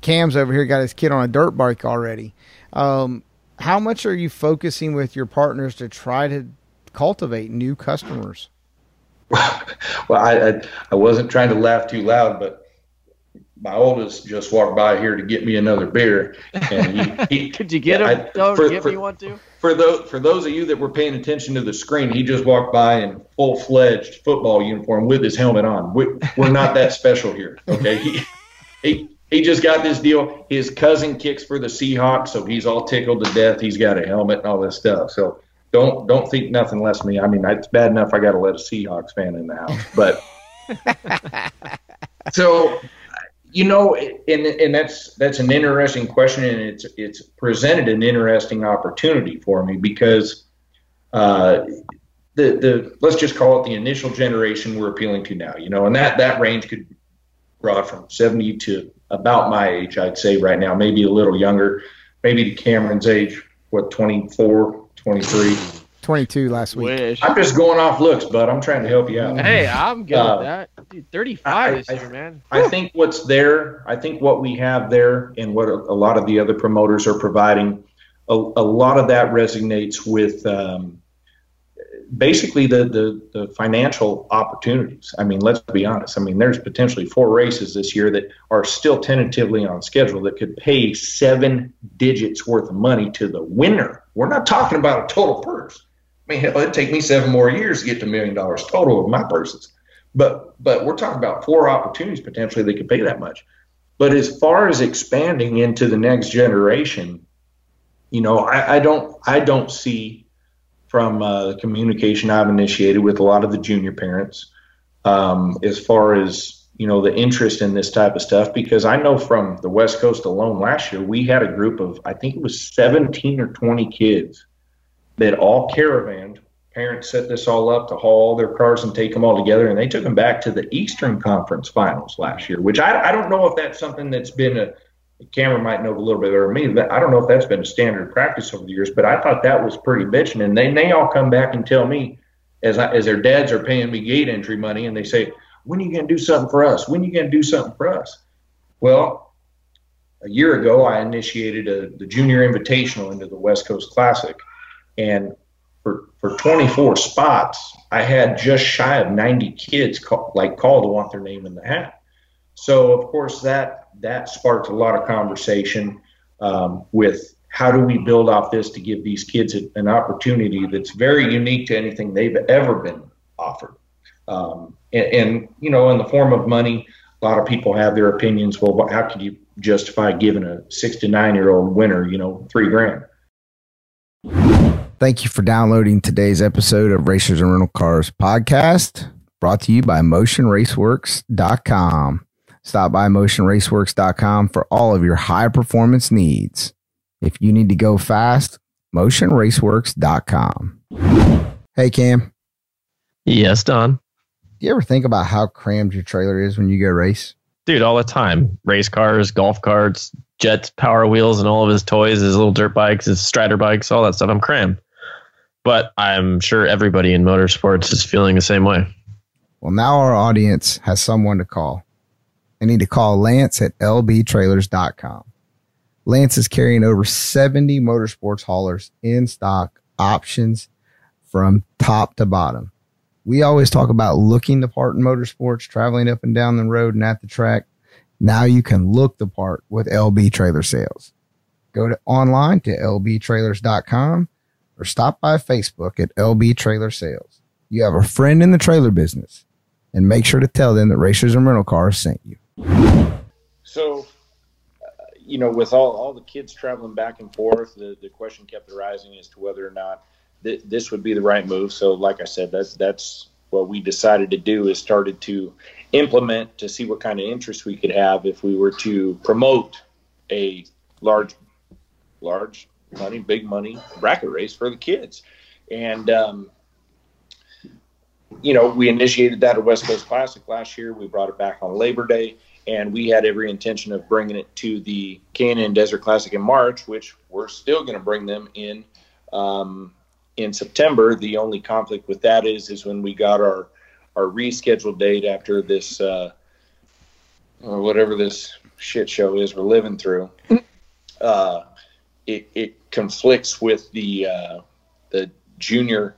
Cam's over here got his kid on a dirt bike already. Um, how much are you focusing with your partners to try to cultivate new customers? Well, I, I I wasn't trying to laugh too loud, but my oldest just walked by here to get me another beer, and he, he Could you get him? I- Don't for- give for- me one too. for those for those of you that were paying attention to the screen, he just walked by in full fledged football uniform with his helmet on. We, we're not that special here, okay? He, he he just got this deal. His cousin kicks for the Seahawks, so he's all tickled to death. He's got a helmet and all this stuff. So don't don't think nothing less of me. I mean, it's bad enough I got to let a Seahawks fan in the house, but so you know, and and that's that's an interesting question, and it's it's presented an interesting opportunity for me because uh, the the let's just call it the initial generation we're appealing to now, you know, and that that range could broad from seventy to about my age, I'd say right now, maybe a little younger, maybe to Cameron's age, what 24, 23. 22 last week. Wish. I'm just going off looks, but I'm trying to help you out. Hey, I'm good Uh, with that. Dude, 35 I- this I- year, man. I think what's there, I think what we have there and what a, a lot of the other promoters are providing, a, a lot of that resonates with um, basically the, the, the financial opportunities. I mean, let's be honest. I mean, there's potentially four races this year that are still tentatively on schedule that could pay seven digits worth of money to the winner. We're not talking about a total purse. I mean, hell, it'd take me seven more years to get to a million dollars total of my purses. But but we're talking about four opportunities potentially they could pay that much. But as far as expanding into the next generation, you know, I, I don't I don't see from uh, the communication I've initiated with a lot of the junior parents um, as far as you know the interest in this type of stuff because I know from the West Coast alone last year we had a group of I think it was 17 or 20 kids that all caravanned. Parents set this all up to haul their cars and take them all together and they took them back to the eastern conference finals last year which i, I don't know if that's something that's been a cameron might know a little bit better than me but i don't know if that's been a standard practice over the years but i thought that was pretty bitching. And then they all come back and tell me as, I, as their dads are paying me gate entry money and they say when are you going to do something for us? When are you going to do something for us? Well a year ago i initiated a, the junior invitational into the west coast classic. And for for 24 spots, I had just shy of 90 kids call, like call to want their name in the hat. So of course that that sparked a lot of conversation um, with how do we build off this to give these kids an opportunity that's very unique to anything they've ever been offered. Um, and, and you know, in the form of money, a lot of people have their opinions. Well, how could you justify giving a six to nine year old winner, you know, three grand? Thank you for downloading today's episode of Racers and Rental Cars podcast, brought to you by MotionRaceworks.com. Stop by MotionRaceworks.com for all of your high performance needs. If you need to go fast, MotionRaceworks.com. Hey, Cam, Yes, Don. do you ever think about how crammed your trailer is when you go race? Dude, all the time. Race cars, golf carts, jets, power wheels, and all of his toys, his little dirt bikes, his strider bikes, all that stuff. I'm crammed. But I'm sure everybody in motorsports is feeling the same way. Well, now our audience has someone to call. They need to call Lance at lbtrailers.com. Lance is carrying over 70 motorsports haulers in stock options from top to bottom. We always talk about looking the part in motorsports, traveling up and down the road and at the track. Now you can look the part with LB Trailer Sales. Go to online to lbtrailers.com or stop by Facebook at LB Trailer Sales. You have a friend in the trailer business and make sure to tell them that Racers and Rental Cars sent you. So, uh, you know, with all, all the kids traveling back and forth, the, the question kept arising as to whether or not th- this would be the right move. So, like I said, that's that's what we decided to do is started to implement to see what kind of interest we could have if we were to promote a large, large money, big money bracket race for the kids, and. Um, you know, we initiated that at West Coast Classic last year. We brought it back on Labor Day, and we had every intention of bringing it to the Canyon Desert Classic in March, which we're still going to bring them in um, in September. The only conflict with that is is when we got our our rescheduled date after this uh, or whatever this shit show is we're living through. Uh, it, it conflicts with the uh, the junior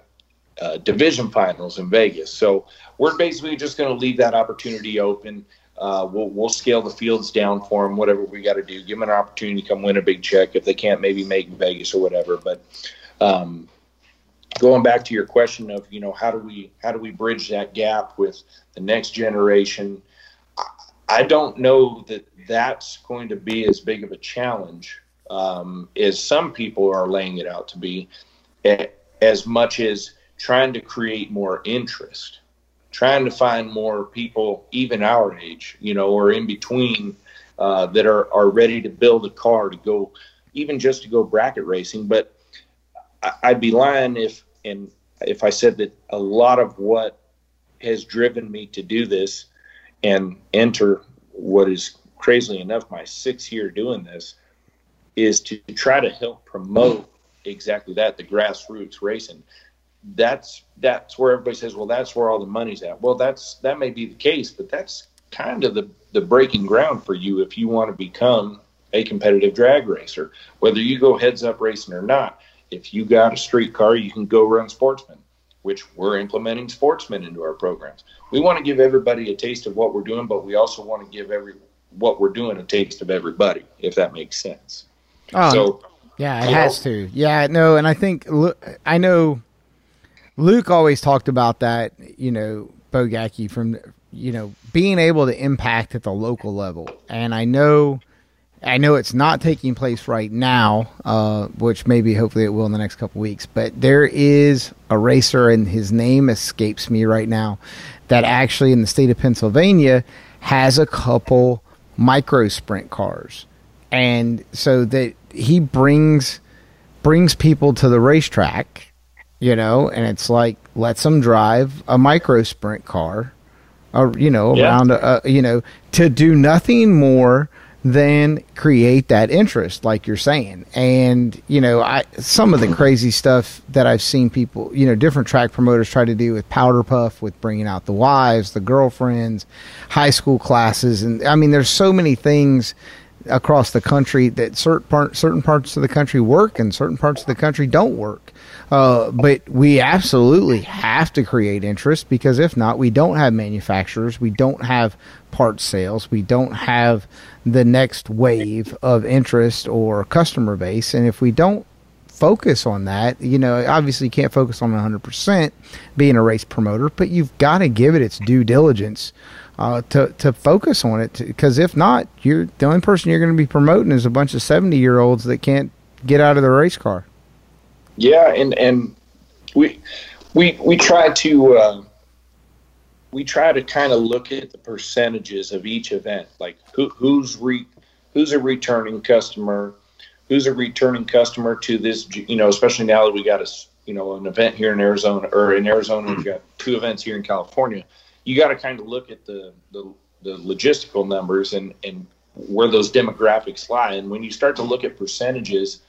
uh, division finals in Vegas. So we're basically just going to leave that opportunity open. Uh, we'll, we'll scale the fields down for them, whatever we got to do. Give them an opportunity to come win a big check if they can't maybe make Vegas or whatever. But um, going back to your question of you know how do we how do we bridge that gap with the next generation? I, don't know that that's going to be as big of a challenge um, as some people are laying it out to be, as much as trying to create more interest, trying to find more people, even our age, you know, or in between, uh, that are, are ready to build a car to go, even just to go bracket racing. But I, I'd be lying if, and if I said that a lot of what has driven me to do this and enter what is crazily enough my sixth year doing this is to try to help promote exactly that the grassroots racing that's that's where everybody says, well, that's where all the money's at. Well, that's that may be the case, but that's kind of the the breaking ground for you if you want to become a competitive drag racer. Whether you go heads up racing or not, if you got a street car, you can go run sportsman, which we're implementing sportsmen into our programs. We want to give everybody a taste of what we're doing, but we also want to give every what we're doing a taste of everybody, if that makes sense. Oh, so yeah, it has know, to. Yeah, no, and I think Lu- I know Luke always talked about that. You know, Bogacki from you know being able to impact at the local level, and I know. I know it's not taking place right now, uh, which maybe hopefully it will in the next couple weeks. But there is a racer, and his name escapes me right now, that actually in the state of Pennsylvania has a couple micro sprint cars, and so that he brings brings people to the racetrack, you know, and it's like lets them drive a micro sprint car, or you know, Yeah. around a, a you know, to do nothing more than create that interest, like you're saying. And you know, I some of the crazy stuff that I've seen people, you know, different track promoters try to do with Powder Puff, with bringing out the wives, the girlfriends, high school classes, and I mean, there's so many things across the country that certain part, certain parts of the country work and certain parts of the country don't work. Uh, but we absolutely have to create interest because if not, we don't have manufacturers, we don't have parts sales, we don't have the next wave of interest or customer base, and if we don't focus on that, you know, obviously you can't focus on 100% being a race promoter, but you've got to give it its due diligence uh, to to focus on it because if not, you're the only person you're going to be promoting is a bunch of 70 year olds that can't get out of the race car. Yeah, and and we we we try to uh, we try to kind of look at the percentages of each event, like who who's re, who's a returning customer, who's a returning customer to this, you know, especially now that we got a you know an event here in Arizona or in Arizona we've got two events here in California. You got to kind of look at the, the the logistical numbers and and where those demographics lie, and when you start to look at percentages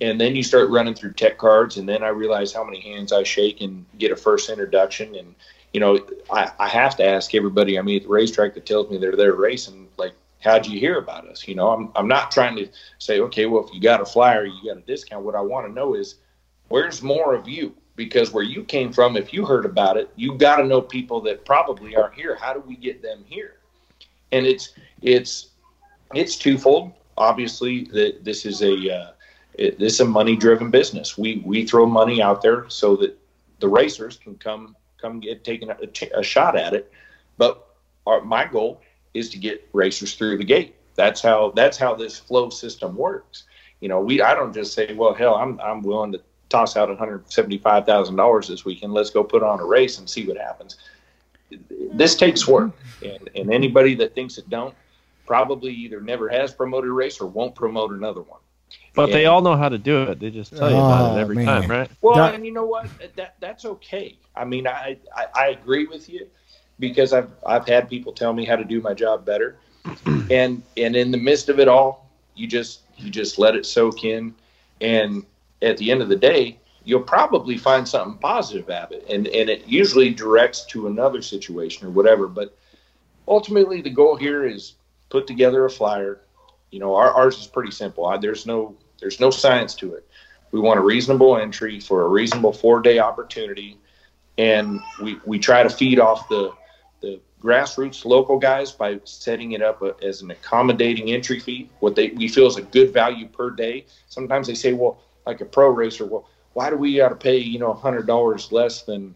and then you start running through tech cards and then i realize how many hands i shake and get a first introduction. And you know i, I have to ask everybody i mean at the racetrack that tells me they're there racing like how'd you hear about us? You know i'm, I'm not trying to say okay well if you got a flyer you got a discount. What i want to know is where's more of you? Because where you came from if you heard about it you got to know people that probably aren't here. How do we get them here? And it's it's it's twofold. Obviously that this is a uh, it, this is a money driven business. We we throw money out there so that the racers can come come get taken a, a shot at it. But our, my goal is to get racers through the gate. That's how that's how this flow system works. You know, we I don't just say, well, hell, I'm I'm willing to toss out $175,000 this weekend. Let's go put on a race and see what happens. This takes work, and, and anybody that thinks it don't probably either never has promoted a race or won't promote another one. But they all know how to do it. They just tell you about Oh, it every man. time, right? Well, That- and you know what? That that's okay. I mean, I, I I agree with you because I've I've had people tell me how to do my job better, and and in the midst of it all, you just you just let it soak in, and at the end of the day, you'll probably find something positive out of it, and and it usually directs to another situation or whatever. But ultimately, the goal here is put together a flyer. You know, our, ours is pretty simple. I, there's no there's no science to it. We want a reasonable entry for a reasonable four day opportunity, and we we try to feed off the the grassroots local guys by setting it up uh, as an accommodating entry fee. What they we feel is a good value per day. Sometimes they say, well, like a pro racer, well, why do we got to pay you know hundred dollars less than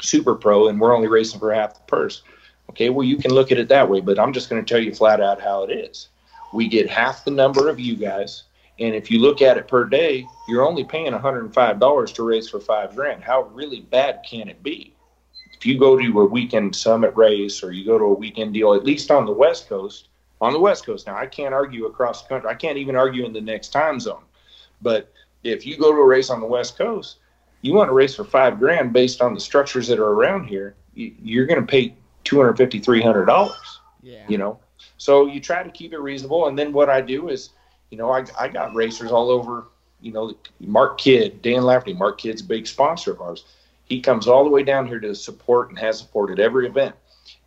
super pro and we're only racing for half the purse? Okay, well you can look at it that way, but I'm just going to tell you flat out how it is. We get half the number of you guys and if you look at it per day, you're only paying $105 to race for five grand. How really bad can it be? If you go to a weekend summit race or you go to a weekend deal, at least on the West Coast, on the West Coast, now I can't argue across the country. I can't even argue in the next time zone. But if you go to a race on the West Coast, you want to race for five grand based on the structures that are around here, you- you're going to pay $250, $300 Yeah. you know so you try to keep it reasonable. And then what i do is you know i, I got racers all over you know mark kidd dan lafferty mark kidd's a big sponsor of ours. He comes all the way down here to support and has supported every event.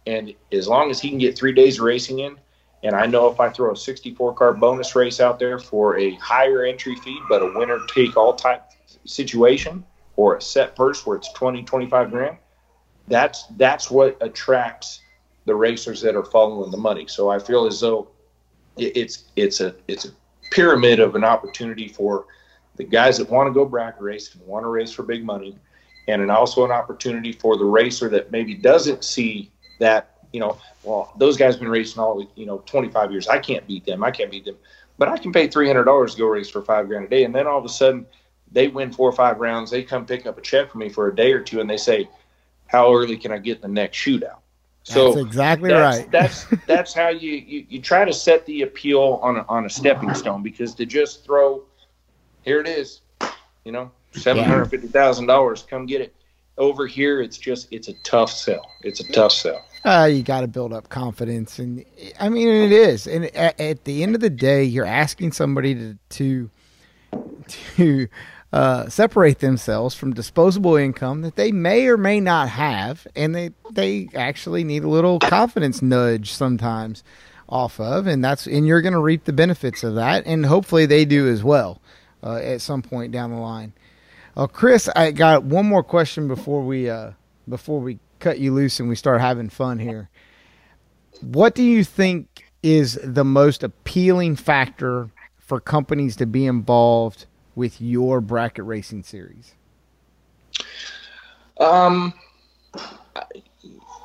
And as long as he can get three days of racing in and i know if i throw a 64 car bonus race out there for a higher entry fee but a winner take all type situation or a set purse where it's 20 25 grand that's that's what attracts the racers that are following the money. So I feel as though it's it's a it's a pyramid of an opportunity for the guys that want to go bracket race and want to race for big money, and an also an opportunity for the racer that maybe doesn't see that you know well those guys have been racing all you know 25 years. I can't beat them. I can't beat them, but I can pay three hundred dollars to go race for five grand a day, and then all of a sudden they win four or five rounds. They come pick up a check for me for a day or two, and they say, "How early can I get in the next shootout?" So That's exactly that's, right. That's that's how you, you you try to set the appeal on a, on a stepping stone because to just throw, here it is, you know, seven hundred fifty thousand dollars, come get it. Over here, it's just it's a tough sell. It's a tough sell. Uh, you got to build up confidence, and I mean it is. And at, at the end of the day, you're asking somebody to to to uh, separate themselves from disposable income that they may or may not have, and they they actually need a little confidence nudge sometimes off of, and that's and you're going to reap the benefits of that, and hopefully they do as well uh, at some point down the line. Uh, Chris, I got one more question before we uh, before we cut you loose and we start having fun here. What do you think is the most appealing factor for companies to be involved with your bracket racing series? Um,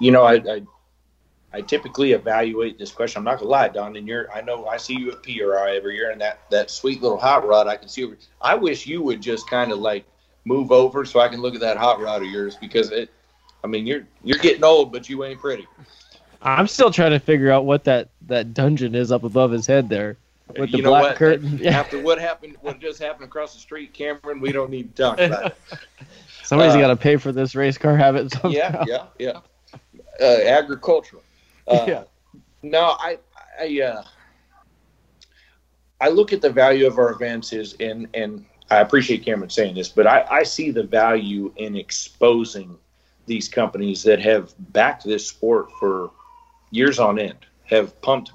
you know, I, I I typically evaluate this question. I'm not gonna lie, Don. And you're, I know I see you at PRI every year, and that that sweet little hot rod I can see. Over, I wish you would just kind of like move over so I can look at that hot rod of yours because it. I mean, you're you're getting old, but you ain't pretty. I'm still trying to figure out what that that dungeon is up above his head there with the You know black what? curtain. Yeah. After what happened, what just happened across the street, Cameron, we don't need to talk about it. Somebody's Uh, got to pay for this race car habit somehow. yeah, yeah, yeah. Uh, agricultural. Uh, Yeah. No, I, I, uh, I look at the value of our events is, and and I appreciate Cameron saying this, but I, I see the value in exposing these companies that have backed this sport for years on end, have pumped,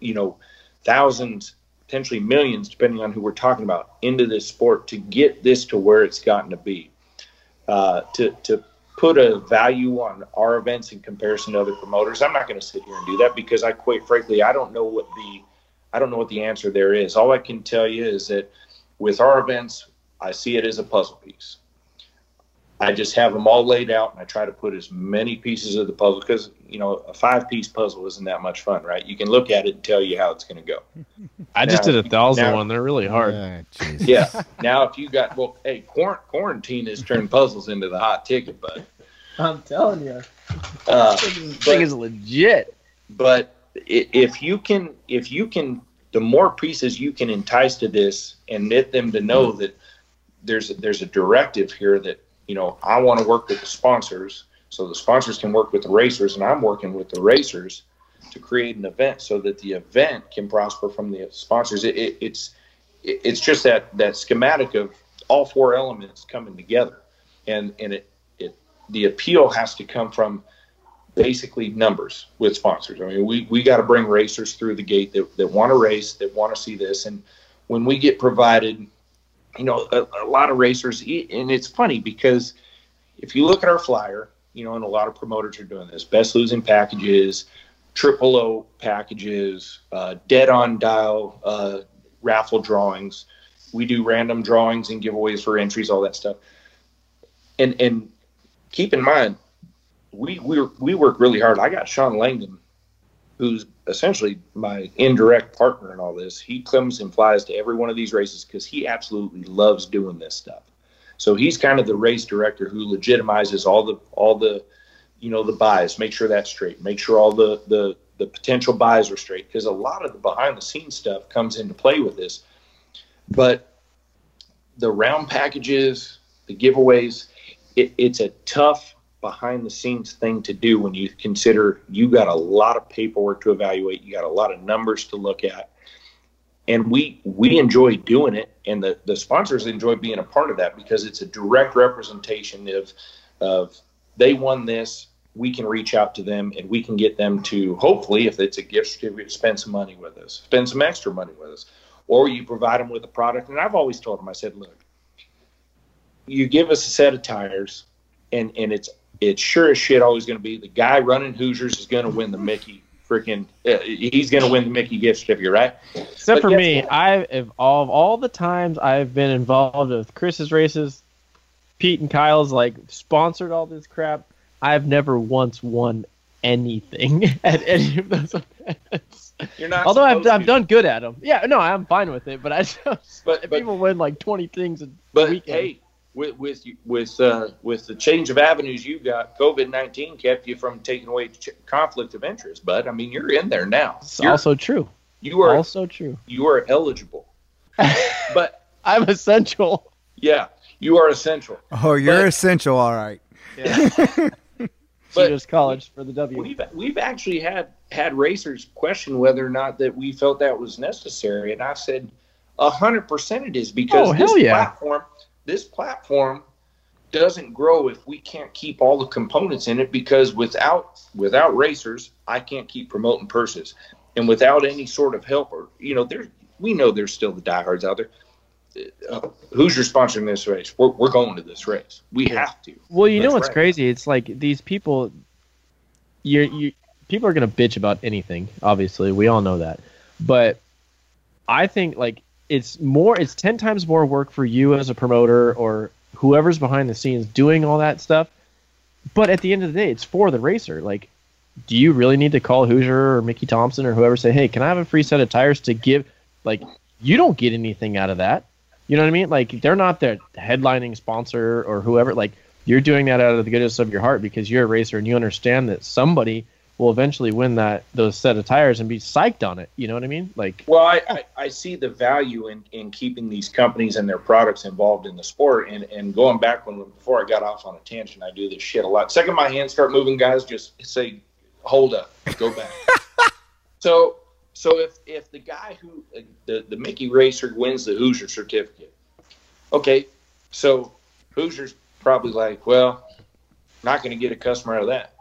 you know, thousands, potentially millions, depending on who we're talking about, into this sport to get this to where it's gotten to be. Uh, to to put a value on our events in comparison to other promoters. I'm not going to sit here and do that because I quite frankly I don't know what the I don't know what the answer there is. All I can tell you is that with our events, I see it as a puzzle piece. I just have them all laid out, and I try to put as many pieces of the puzzle because you know a five piece puzzle isn't that much fun, right? You can look at it and tell you how it's going to go. I just did a thousand now- one. They're really hard. Ah. Yeah. now, if you got well, hey, quarantine has turned puzzles into the hot ticket, but I'm telling you, uh, this thing is legit. but if you can if you can the more pieces you can entice to this and knit them to know that there's a, there's a directive here that you know I want to work with the sponsors so the sponsors can work with the racers and I'm working with the racers to create an event so that the event can prosper from the sponsors it, it, it's it, it's just that that schematic of all four elements coming together and and it it the appeal has to come from basically numbers with sponsors. I mean, we, we got to bring racers through the gate that, that want to race, that want to see this. And when we get provided, you know, a, a lot of racers, and it's funny because if you look at our flyer, you know, and a lot of promoters are doing this, best losing packages, triple O packages, uh, dead on dial uh, raffle drawings. We do random drawings and giveaways for entries, all that stuff. And and keep in mind, we we we work really hard. I got Shawn Langdon, who's essentially my indirect partner in all this. He comes and flies to every one of these races because he absolutely loves doing this stuff. So he's kind of the race director who legitimizes all the all the you know the buys, make sure that's straight, make sure all the the the potential buys are straight because a lot of the behind the scenes stuff comes into play with this. But the round packages, the giveaways, it, it's a tough behind the scenes thing to do when you consider you got a lot of paperwork to evaluate, you got a lot of numbers to look at. And we we enjoy doing it and the, the sponsors enjoy being a part of that because it's a direct representation of of they won this, we can reach out to them and we can get them to hopefully if it's a gift certificate, spend some money with us, spend some extra money with us. Or you provide them with a product. And I've always told them, I said, look, you give us a set of tires and and it's it's sure as shit always going to be the guy running Hoosiers is going to win the Mickey freaking. Uh, he's going to win the Mickey gift certificate, right? Except But for me, what? I of all, all the times I've been involved with Chris's races, Pete and Kyle's like sponsored all this crap. I've never once won anything at any of those events. You're not. Although I've, I've done good at them. Yeah, no, I'm fine with it. But I just But- but- people win like 20 things a But weekend. hey, with with with uh, with the change of avenues you got, COVID nineteen kept you from taking away ch- conflict of interest. But I mean, you're in there now. it's You're, also true. you are Also true. you are eligible. but I'm essential. yeah, you are essential. Oh, you're But- essential, all right. But- Cedars College for the W. We've we've actually had had racers question whether or not that we felt that was necessary, and I said a hundred percent it is because Oh, this hell yeah. platform this platform doesn't grow if we can't keep all the components in it because without without racers I can't keep promoting purses and without any sort of help or you know there we know there's still the diehards out there. Uh, who's your sponsoring this race? We're, we're going to this race. We have to. Well, you know what's right. crazy? It's like these people. You're you. People are gonna bitch about anything. Obviously, we all know that. But I think like it's more. It's ten times more work for you as a promoter or whoever's behind the scenes doing all that stuff. But at the end of the day, it's for the racer. Like, do you really need to call Hoosier or Mickey Thompson or whoever say, "Hey, can I have a free set of tires to give?" Like, you don't get anything out of that. You know what I mean? Like they're not the headlining sponsor or whoever. Like you're doing that out of the goodness of your heart because you're a racer and you understand that somebody will eventually win that those set of tires and be psyched on it. You know what I mean? Like Well, I, I, I see the value in, in keeping these companies and their products involved in the sport. And, and going back when before I got off on a tangent, I do this shit a lot. Second my hands start moving, guys, just say, hold up, go back. so so if if the guy who the, the Mickey racer wins the Hoosier certificate, okay, so Hoosier's probably like, well, not going to get a customer out of that,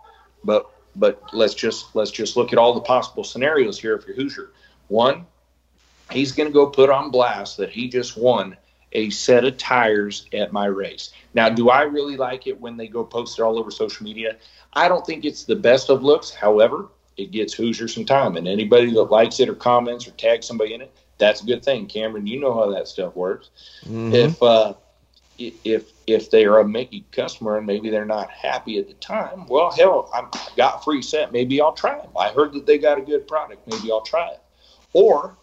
but but let's just let's just look at all the possible scenarios here if you're Hoosier. One, he's going to go put on blast that he just won a set of tires at my race. Now, do I really like it when they go post it all over social media? I don't think it's the best of looks. However, it gets Hoosier some time, and anybody that likes it or comments or tags somebody in it, that's a good thing. Cameron, you know how that stuff works. If uh, if if they are a Mickey customer and maybe they're not happy at the time, well, hell, I got free set. Maybe I'll try them. I heard that they got a good product. Maybe I'll try it. Or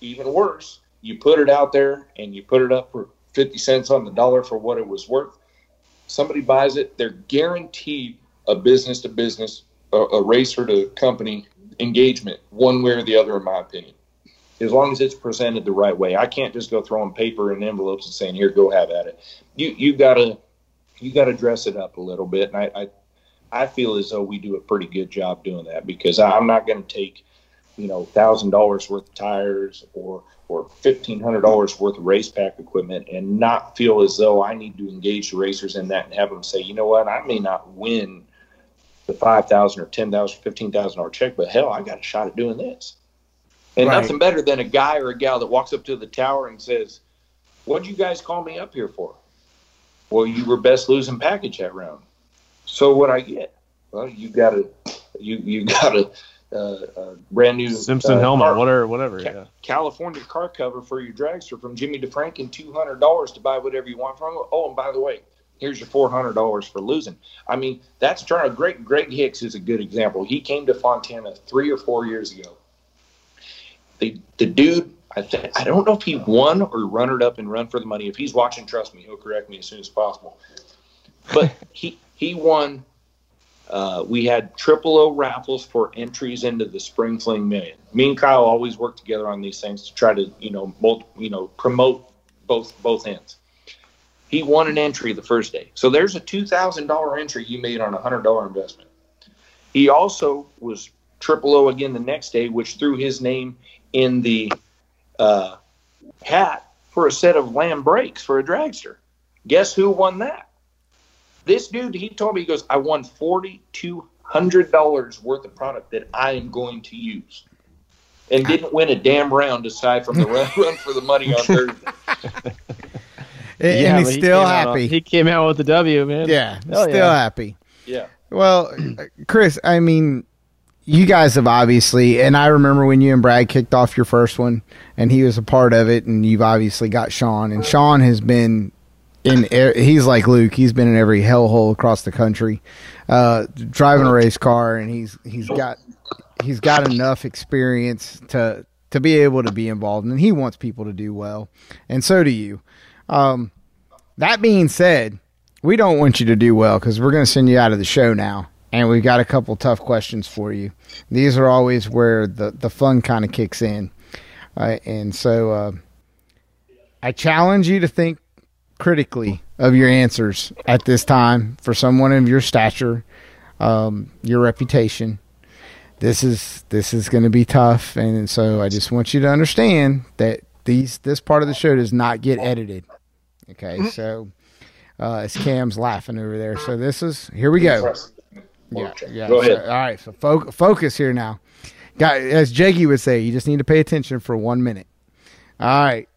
even worse, you put it out there and you put it up for fifty cents on the dollar for what it was worth. Somebody buys it, they're guaranteed a business to business, a, a racer to company engagement, one way or the other, in my opinion as long as it's presented the right way. I can't just go throwing paper and envelopes and saying, "Here, go have at it." You you gotta you gotta dress it up a little bit, and I I, I feel as though we do a pretty good job doing that because I'm not going to take you know thousand dollars worth of tires or or fifteen hundred dollars worth of Racepak equipment and not feel as though I need to engage the racers in that and have them say, you know what, I may not win the five thousand or ten thousand, fifteen thousand dollar check, but hell, I got a shot at doing this. And Right. nothing better than a guy or a gal that walks up to the tower and says, What'd you guys call me up here for? Well, you were best losing package that round. So what I get? Well, you got a you you got a, uh, a brand new Simpson uh, helmet, car- whatever, whatever. Ca- Yeah. California car cover for your dragster from Jimmy DeFranken, two hundred dollars to buy whatever you want from. him. Oh, and by the way, here's your four hundred dollars for losing. I mean, that's trying. Greg Greg Hicks is a good example. He came to Fontana three or four years ago. The the dude, I think I don't know if he won or runnered up and run for the money. If he's watching, trust me, he'll correct me as soon as possible. But he he won. Uh, we had triple O raffles for entries into the Spring Fling Million. Me and Kyle always work together on these things to try to, you know, multi, you know, promote both both ends. He won an entry the first day, so there's a two thousand dollar entry you made on a hundred dollar investment. He also was triple O again the next day, which threw his name in the uh, hat for a set of lamb brakes for a dragster. Guess who won that? This dude, he told me, he goes, I won $4,200 worth of product that I am going to use. And didn't win a damn round aside from the run, run for the money on Thursday. And, Yeah, and but he's he still came out on- happy. he came out with the W, man. yeah, Hell still yeah. happy. Yeah. Well, Chris, I mean, you guys have obviously, and I remember when you and Brad kicked off your first one, and he was a part of it, and you've obviously got Shawn, and Shawn has been in. He's like Luke. He's been in every hellhole across the country, uh, driving a race car, and he's he's got he's got enough experience to to be able to be involved, and he wants people to do well, and so do you. Um, that being said, we don't want you to do well because we're going to send you out of the show now. And we've got a couple tough questions for you. These are always where the, the fun kind of kicks in. Uh, and so uh, I challenge you to think critically of your answers at this time for someone of your stature, um, your reputation. This is this is going to be tough, and so I just want you to understand that these this part of the show does not get edited. Okay, so uh, it's Cam's laughing over there. So this is here we go. Yeah, yeah. Go so- all right, so fo- focus here now. Got as Jaggy would say, you just need to pay attention for one minute. All right.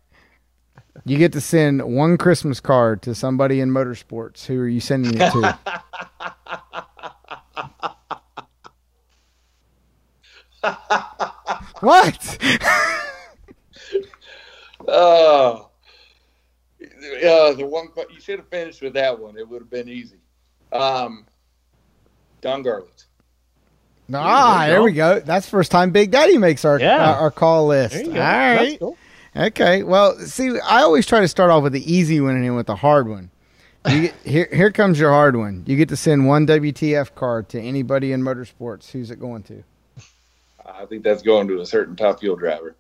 You get to send one Christmas card to somebody in motorsports. Who are you sending it to? what? Oh. Uh, the one you should have finished with that one. It would have been easy. Um, Don Garlits. Ah, There there we go. That's first time Big Daddy makes our Yeah. our, our call list. There you All go. That's cool. Okay. Well, see, I always try to start off with the easy one and then with the hard one. You get, here, here comes your hard one. You get to send one WTF card to anybody in motorsports. Who's it going to? I think that's going to a certain top fuel driver.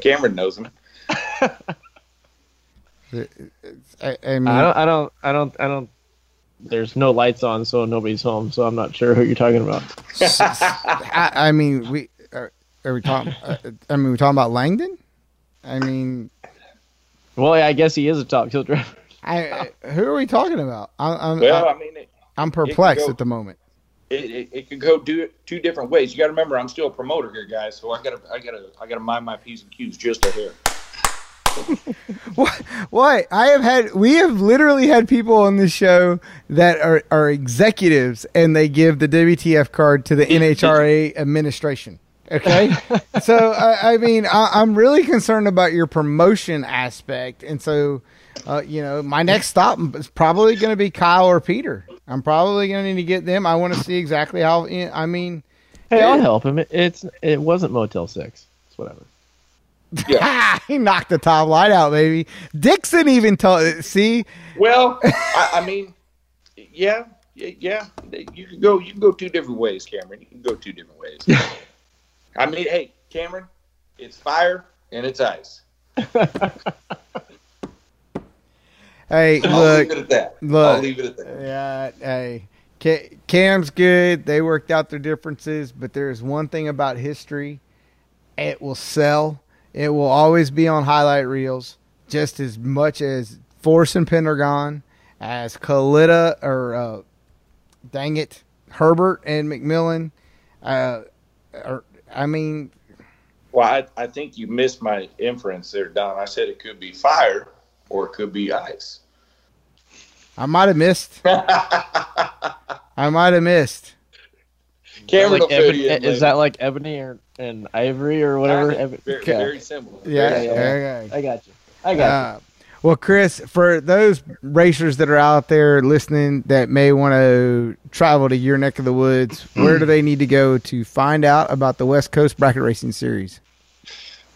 Cameron knows him. I, I mean, I don't, I don't, I don't, I don't. There's no lights on, so nobody's home. So I'm not sure who you're talking about. I, I mean, we are, are we talking? Uh, I mean, we talking about Langdon? I mean, Well, yeah, I guess he is a top fuel driver. I, I- who are we talking about? I, I'm Well, I, I mean, it, I'm perplexed go- at the moment. it, it, it could go do two different ways. You got to remember, I'm still a promoter here, guys. So I got to, I got to, I got to mind my p's and q's just a hair. What? What? I have had. We have literally had people on this show that are are executives, and they give the WTF card to the NHRA administration. Okay, so I, I mean, I, I'm really concerned about your promotion aspect, and so uh, you know, my next stop is probably going to be Kyle or Peter. I'm probably going to need to get them. I want to see exactly how. I mean, Hey, I'll help him. It, it's it wasn't Motel Six. It's whatever. he knocked the top light out, baby. Dixon even told. See, Well, I, I mean, yeah, yeah. You can go. You can go two different ways, Cameron. You can go two different ways. I mean, hey, Cameron, it's fire and it's ice. hey, I'll look, leave it at that. look. I'll leave it at that. Yeah, hey, Cam's good. They worked out their differences, but there's one thing about history: it will sell. It will always be on highlight reels, just as much as Force and Pedregon, as Kalitta or uh, dang it, Herbert and McMillan. Uh, or, I mean, Well, I, I think you missed my inference there, Don. I said it could be fire or it could be ice. I might have missed. I might have missed. Cameron Like will ebony, is that like ebony or and ivory or whatever? Kinda. Eb- Very, okay. very simple. Yeah, Yeah, yeah. I got you. I got Uh, well, Chris, for those racers that are out there listening that may want to travel to your neck of the woods, where do they need to go to find out about the West Coast Bracket Racing Series?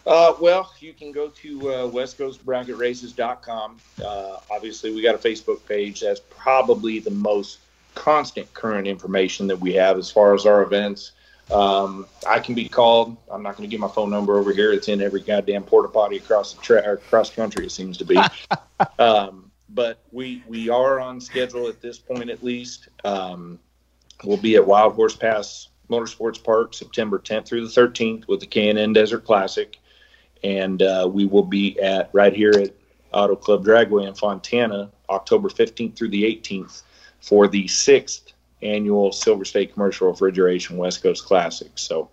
Uh, well, you can go to uh, westcoastbracketraces.com. Uh, obviously, we got a Facebook page. That's probably the most constant current information that we have as far as our events. Um, I can be called. I'm not going to give my phone number over here. It's in every goddamn porta potty across the tra- across country. It seems to be. um, but we we are on schedule at this point, at least. Um, we'll be at Wild Horse Pass Motorsports Park September 10th through the 13th with the K&N Desert Classic and uh, we will be at right here at Auto Club Dragway in Fontana, October 15th through the 18th, for the sixth annual Silver State Commercial Refrigeration West Coast Classic. So,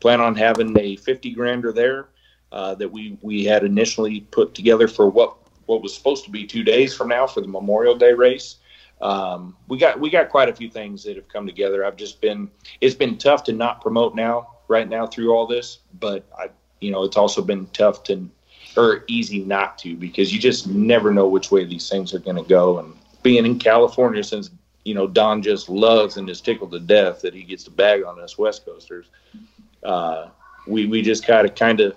plan on having a 50 grander there uh, that we we had initially put together for what what was supposed to be two days from now for the Memorial Day race. Um, we got we got quite a few things that have come together. I've just been it's been tough to not promote now right now through all this, but I you know it's also been tough to or easy not to because you just never know which way these things are going to go. And being in California, since you know Don just loves and is tickled to death that he gets to bag on us West Coasters, uh, we we just gotta kind of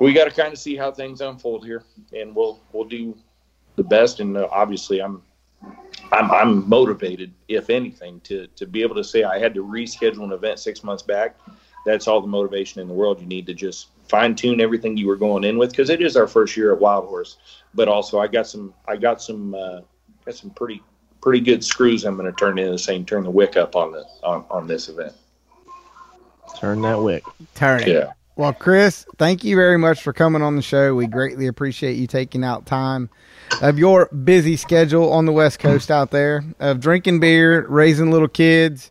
we got to kind of see how things unfold here, and we'll we'll do the best. And uh, obviously, I'm I'm I'm motivated, if anything, to to be able to say I had to reschedule an event six months back. That's all the motivation in the world you need to just fine tune everything you were going in with because it is our first year at Wild Horse. But also, I got some I got some uh, got some pretty pretty good screws I'm going to turn in the same turn the wick up on the on, on this event. Turn that wick. Turn it. Yeah. Well, Chris, thank you very much for coming on the show. We greatly appreciate you taking out time of your busy schedule on the West Coast out there of drinking beer, raising little kids,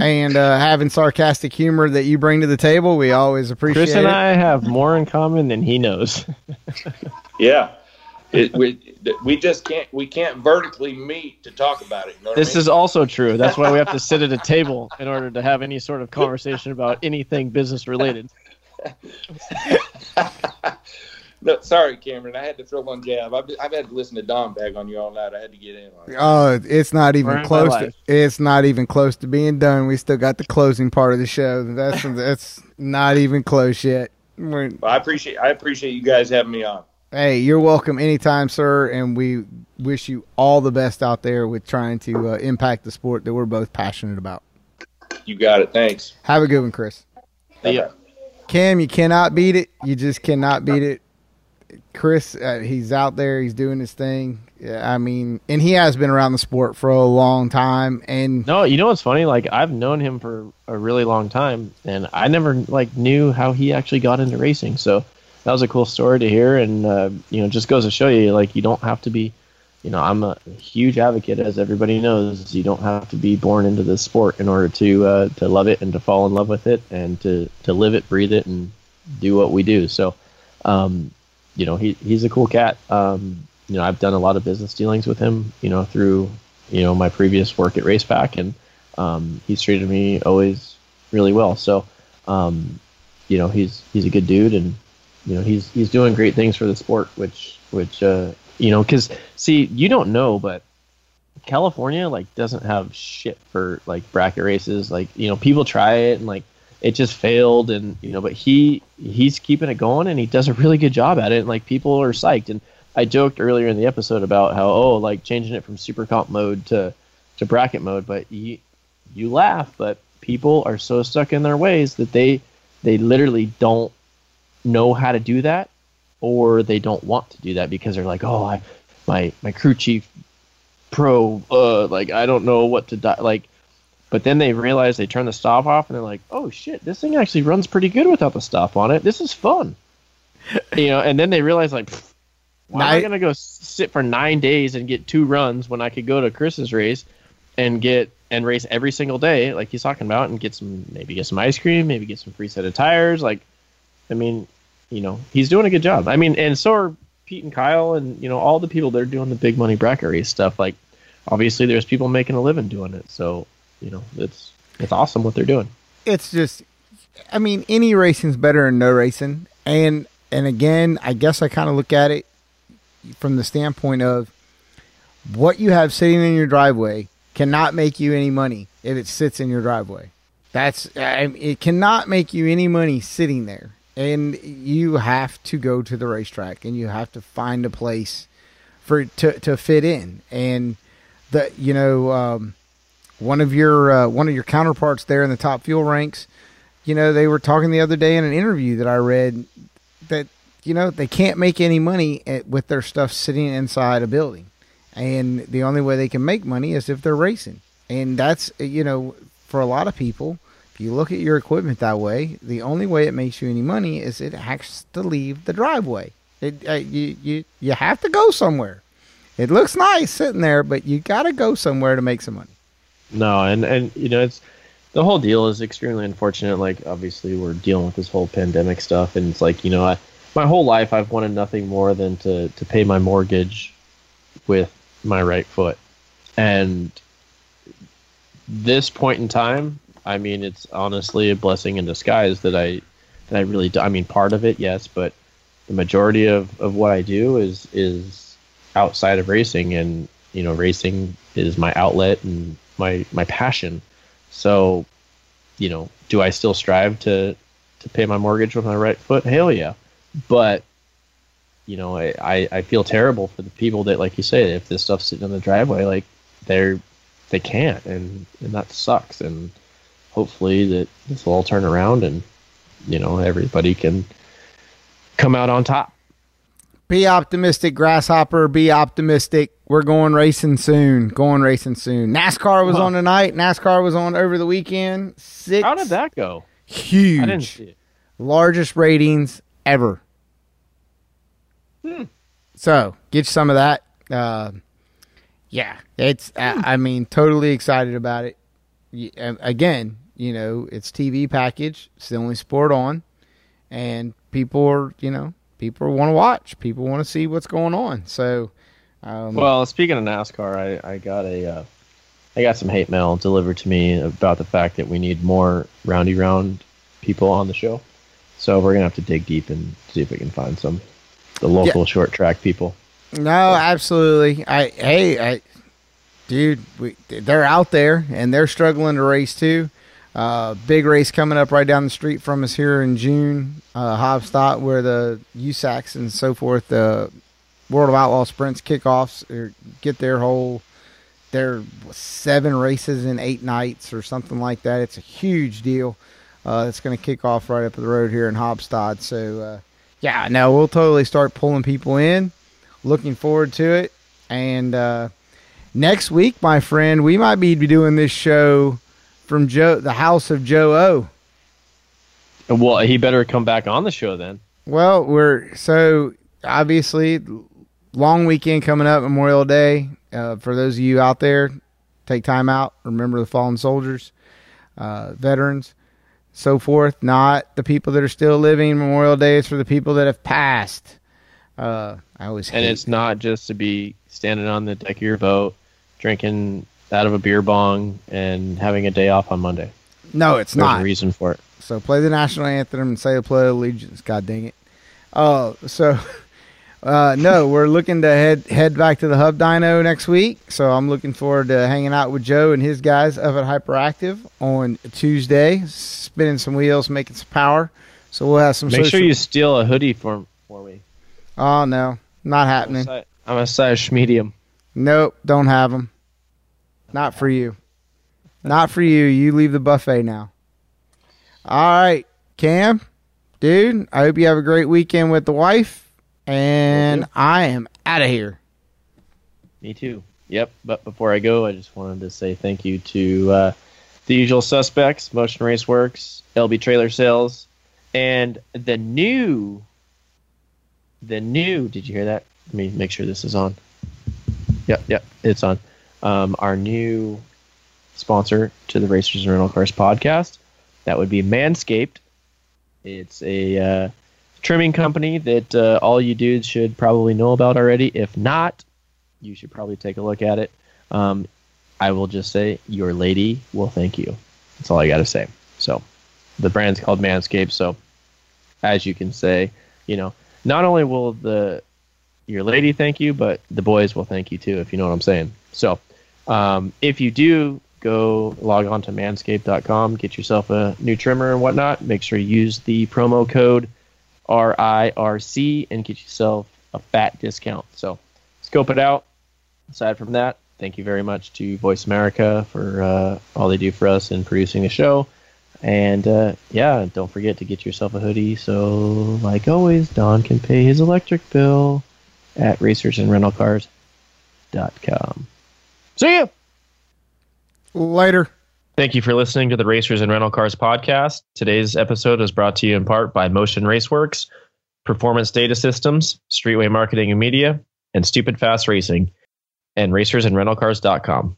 and uh, having sarcastic humor that you bring to the table. We always appreciate Chris and it. I have more in common than he knows. Yeah. It, we we just can't we can't vertically meet to talk about it. You know what I This mean? is also true. That's why we have to sit at a table in order to have any sort of conversation about anything business related. no, sorry, Cameron. I had to throw one jab. I've, I've had to listen to Don bag on you all night. I had to get in on it. Oh, it's not even Ruined my close. To, it's not even close to being done. We still got the closing part of the show. That's that's not even close yet. Well, I appreciate I appreciate you guys having me on. Hey, you're welcome anytime, sir. And we wish you all the best out there with trying to uh, impact the sport that we're both passionate about. You got it. Thanks. Have a good one, Chris. Yeah. Cam, you cannot beat it. You just cannot beat it. Chris, uh, he's out there. He's doing his thing. Yeah, I mean, and he has been around the sport for a long time. And No, you know what's funny? Like I've known him for a really long time, and I never like knew how he actually got into racing. So that was a cool story to hear, and uh, you know, just goes to show you like you don't have to be. You know, I'm a huge advocate, as everybody knows. You don't have to be born into this sport in order to uh, to love it and to fall in love with it and to to live it, breathe it, and do what we do. So, um, you know, he he's a cool cat. Um, you know, I've done a lot of business dealings with him. You know, through you know my previous work at Racepak, and um, he's treated me always really well. So, um, you know, he's he's a good dude, and you know he's he's doing great things for the sport, which which uh, You know, because see, you don't know, but California like doesn't have shit for like bracket races. Like you know, people try it and like it just failed, and you know, but he he's keeping it going and he does a really good job at it. And like people are psyched. And I joked earlier in the episode about how oh like changing it from super comp mode to to bracket mode, but you you laugh, but people are so stuck in their ways that they they literally don't know how to do that or they don't want to do that because they're like, oh, I, my my crew chief pro, uh, like I don't know what to di-. like. But then they realize they turn the stop off and they're like, oh shit, this thing actually runs pretty good without the stop on it. This is fun, you know. And then they realize like, why am I gonna go sit for nine days and get two runs when I could go to Chris's race and get and race every single day, like he's talking about, and get some maybe get some ice cream, maybe get some free set of tires. Like, I mean, you know, he's doing a good job. I mean, and so are Pete and Kyle, and you know, all the people that are doing the big money bracket race stuff. Like, obviously, there's people making a living doing it. So, you know, it's it's awesome what they're doing. it's just I mean, any racing's better than no racing. And and again, I guess I kind of look at it from the standpoint of what you have sitting in your driveway cannot make you any money if it sits in your driveway. That's it cannot make you any money sitting there. And you have to go to the racetrack and you have to find a place for to to fit in. And the you know um, one of your uh, one of your counterparts there in the top fuel ranks, you know, they were talking the other day in an interview that I read that you know they can't make any money at, with their stuff sitting inside a building, and the only way they can make money is if they're racing, and that's you know for a lot of people. If you look at your equipment that way, the only way it makes you any money is it has to leave the driveway. It, uh, you, you, you have to go somewhere. It looks nice sitting there, but you got to go somewhere to make some money. No, and and you know, it's the whole deal is extremely unfortunate. Like, obviously, we're dealing with this whole pandemic stuff, and it's like you know, I, my whole life I've wanted nothing more than to to pay my mortgage with my right foot, and this point in time, I mean, it's honestly a blessing in disguise that I that I really do. I mean, part of it, yes, but the majority of, of what I do is is outside of racing, and you know, racing is my outlet and my my passion. So, you know, do I still strive to to pay my mortgage with my right foot? Hell yeah, but you know, I, I, I feel terrible for the people that, like you say, if this stuff's sitting in the driveway, like they're they can't, and and that sucks. And hopefully that this will all turn around, and you know, everybody can come out on top. Be optimistic, grasshopper. Be optimistic. We're going racing soon. Going racing soon. NASCAR was Huh. on tonight. NASCAR was on over the weekend. Six. How did that go? Huge. I didn't see it. largest ratings ever. So get some of that. Uh, yeah, it's. I, I mean, totally excited about it. Again, you know, it's TV package. It's the only sport on, and people are, you know, people want to watch. People want to see what's going on. So, um, Well, speaking of NASCAR, I, I got a uh, I got some hate mail delivered to me about the fact that we need more roundy round people on the show. So we're gonna have to dig deep and see if we can find some the local short track people. No, absolutely. I hey, I, dude, we, they're out there and they're struggling to race too. Uh, big race coming up right down the street from us here in June. Uh, where the USACs and so forth, the World of Outlaw Sprints kickoffs or get their whole their seven races in eight nights or something like that. It's a huge deal. Uh, it's going to kick off right up the road here in Hobstadt. So, uh, yeah, no, we'll totally start pulling people in. Looking forward to it. And uh, next week, my friend, we might be doing this show from Joe, the house of Joe O. Well, he better come back on the show then. Well, we're so obviously long weekend coming up, Memorial Day. Uh, for those of you out there, take time out. Remember the fallen soldiers, uh, veterans, so forth. Not the people that are still living. Memorial Day is for the people that have passed. Uh, I always And it's not just to be standing on the deck of your boat, drinking out of a beer bong, and having a day off on Monday. no, it's There's not. a reason for it. So play the national anthem and say the pledge of allegiance. God dang it. Uh, so Uh, no, we're looking to head head back to the Hub Dyno next week. So I'm looking forward to hanging out with Joe and his guys up at Hyperactive on Tuesday, spinning some wheels, making some power. So we'll have some. Make sure you steal a hoodie for for me. Oh no, not I'm a, happening. size, I'm a size medium. Nope, don't have them. Not for you. Not for you. You leave the buffet now. All right, Cam, dude. I hope you have a great weekend with the wife, and I am out of here. Me too. Yep. But before I go, I just wanted to say thank you to uh, the usual suspects: Motion Raceworks, LB Trailer Sales, and the new, the new. Did you hear that? Let me make sure this is on. Yep, yep, it's on. Um, our new sponsor to the Racers and Rental Cars podcast. That would be Manscaped. It's a uh, trimming company that uh, all you dudes should probably know about already. If not, you should probably take a look at it. Um, I will just say your lady will thank you. That's all I got to say. So, the brand's called Manscaped. So, as you can say, you know, not only will the your lady thank you, but the boys will thank you too, if you know what I'm saying. So, um, if you do go log on to manscaped.com, get yourself a new trimmer and whatnot, make sure you use the promo code RIRC and get yourself a fat discount. So, scope it out. Aside from that, thank you very much to Voice America for uh, all they do for us in producing the show. And uh, yeah, don't forget to get yourself a hoodie. So, like always, Don can pay his electric bill at racersandrentalcars.com. See you. Later. Thank you for listening to the Racers and Rental Cars podcast. Today's episode is brought to you in part by Motion Raceworks, Performance Data Systems, Streetway Marketing and Media, and Stupid Fast Racing, and racersandrentalcars.com.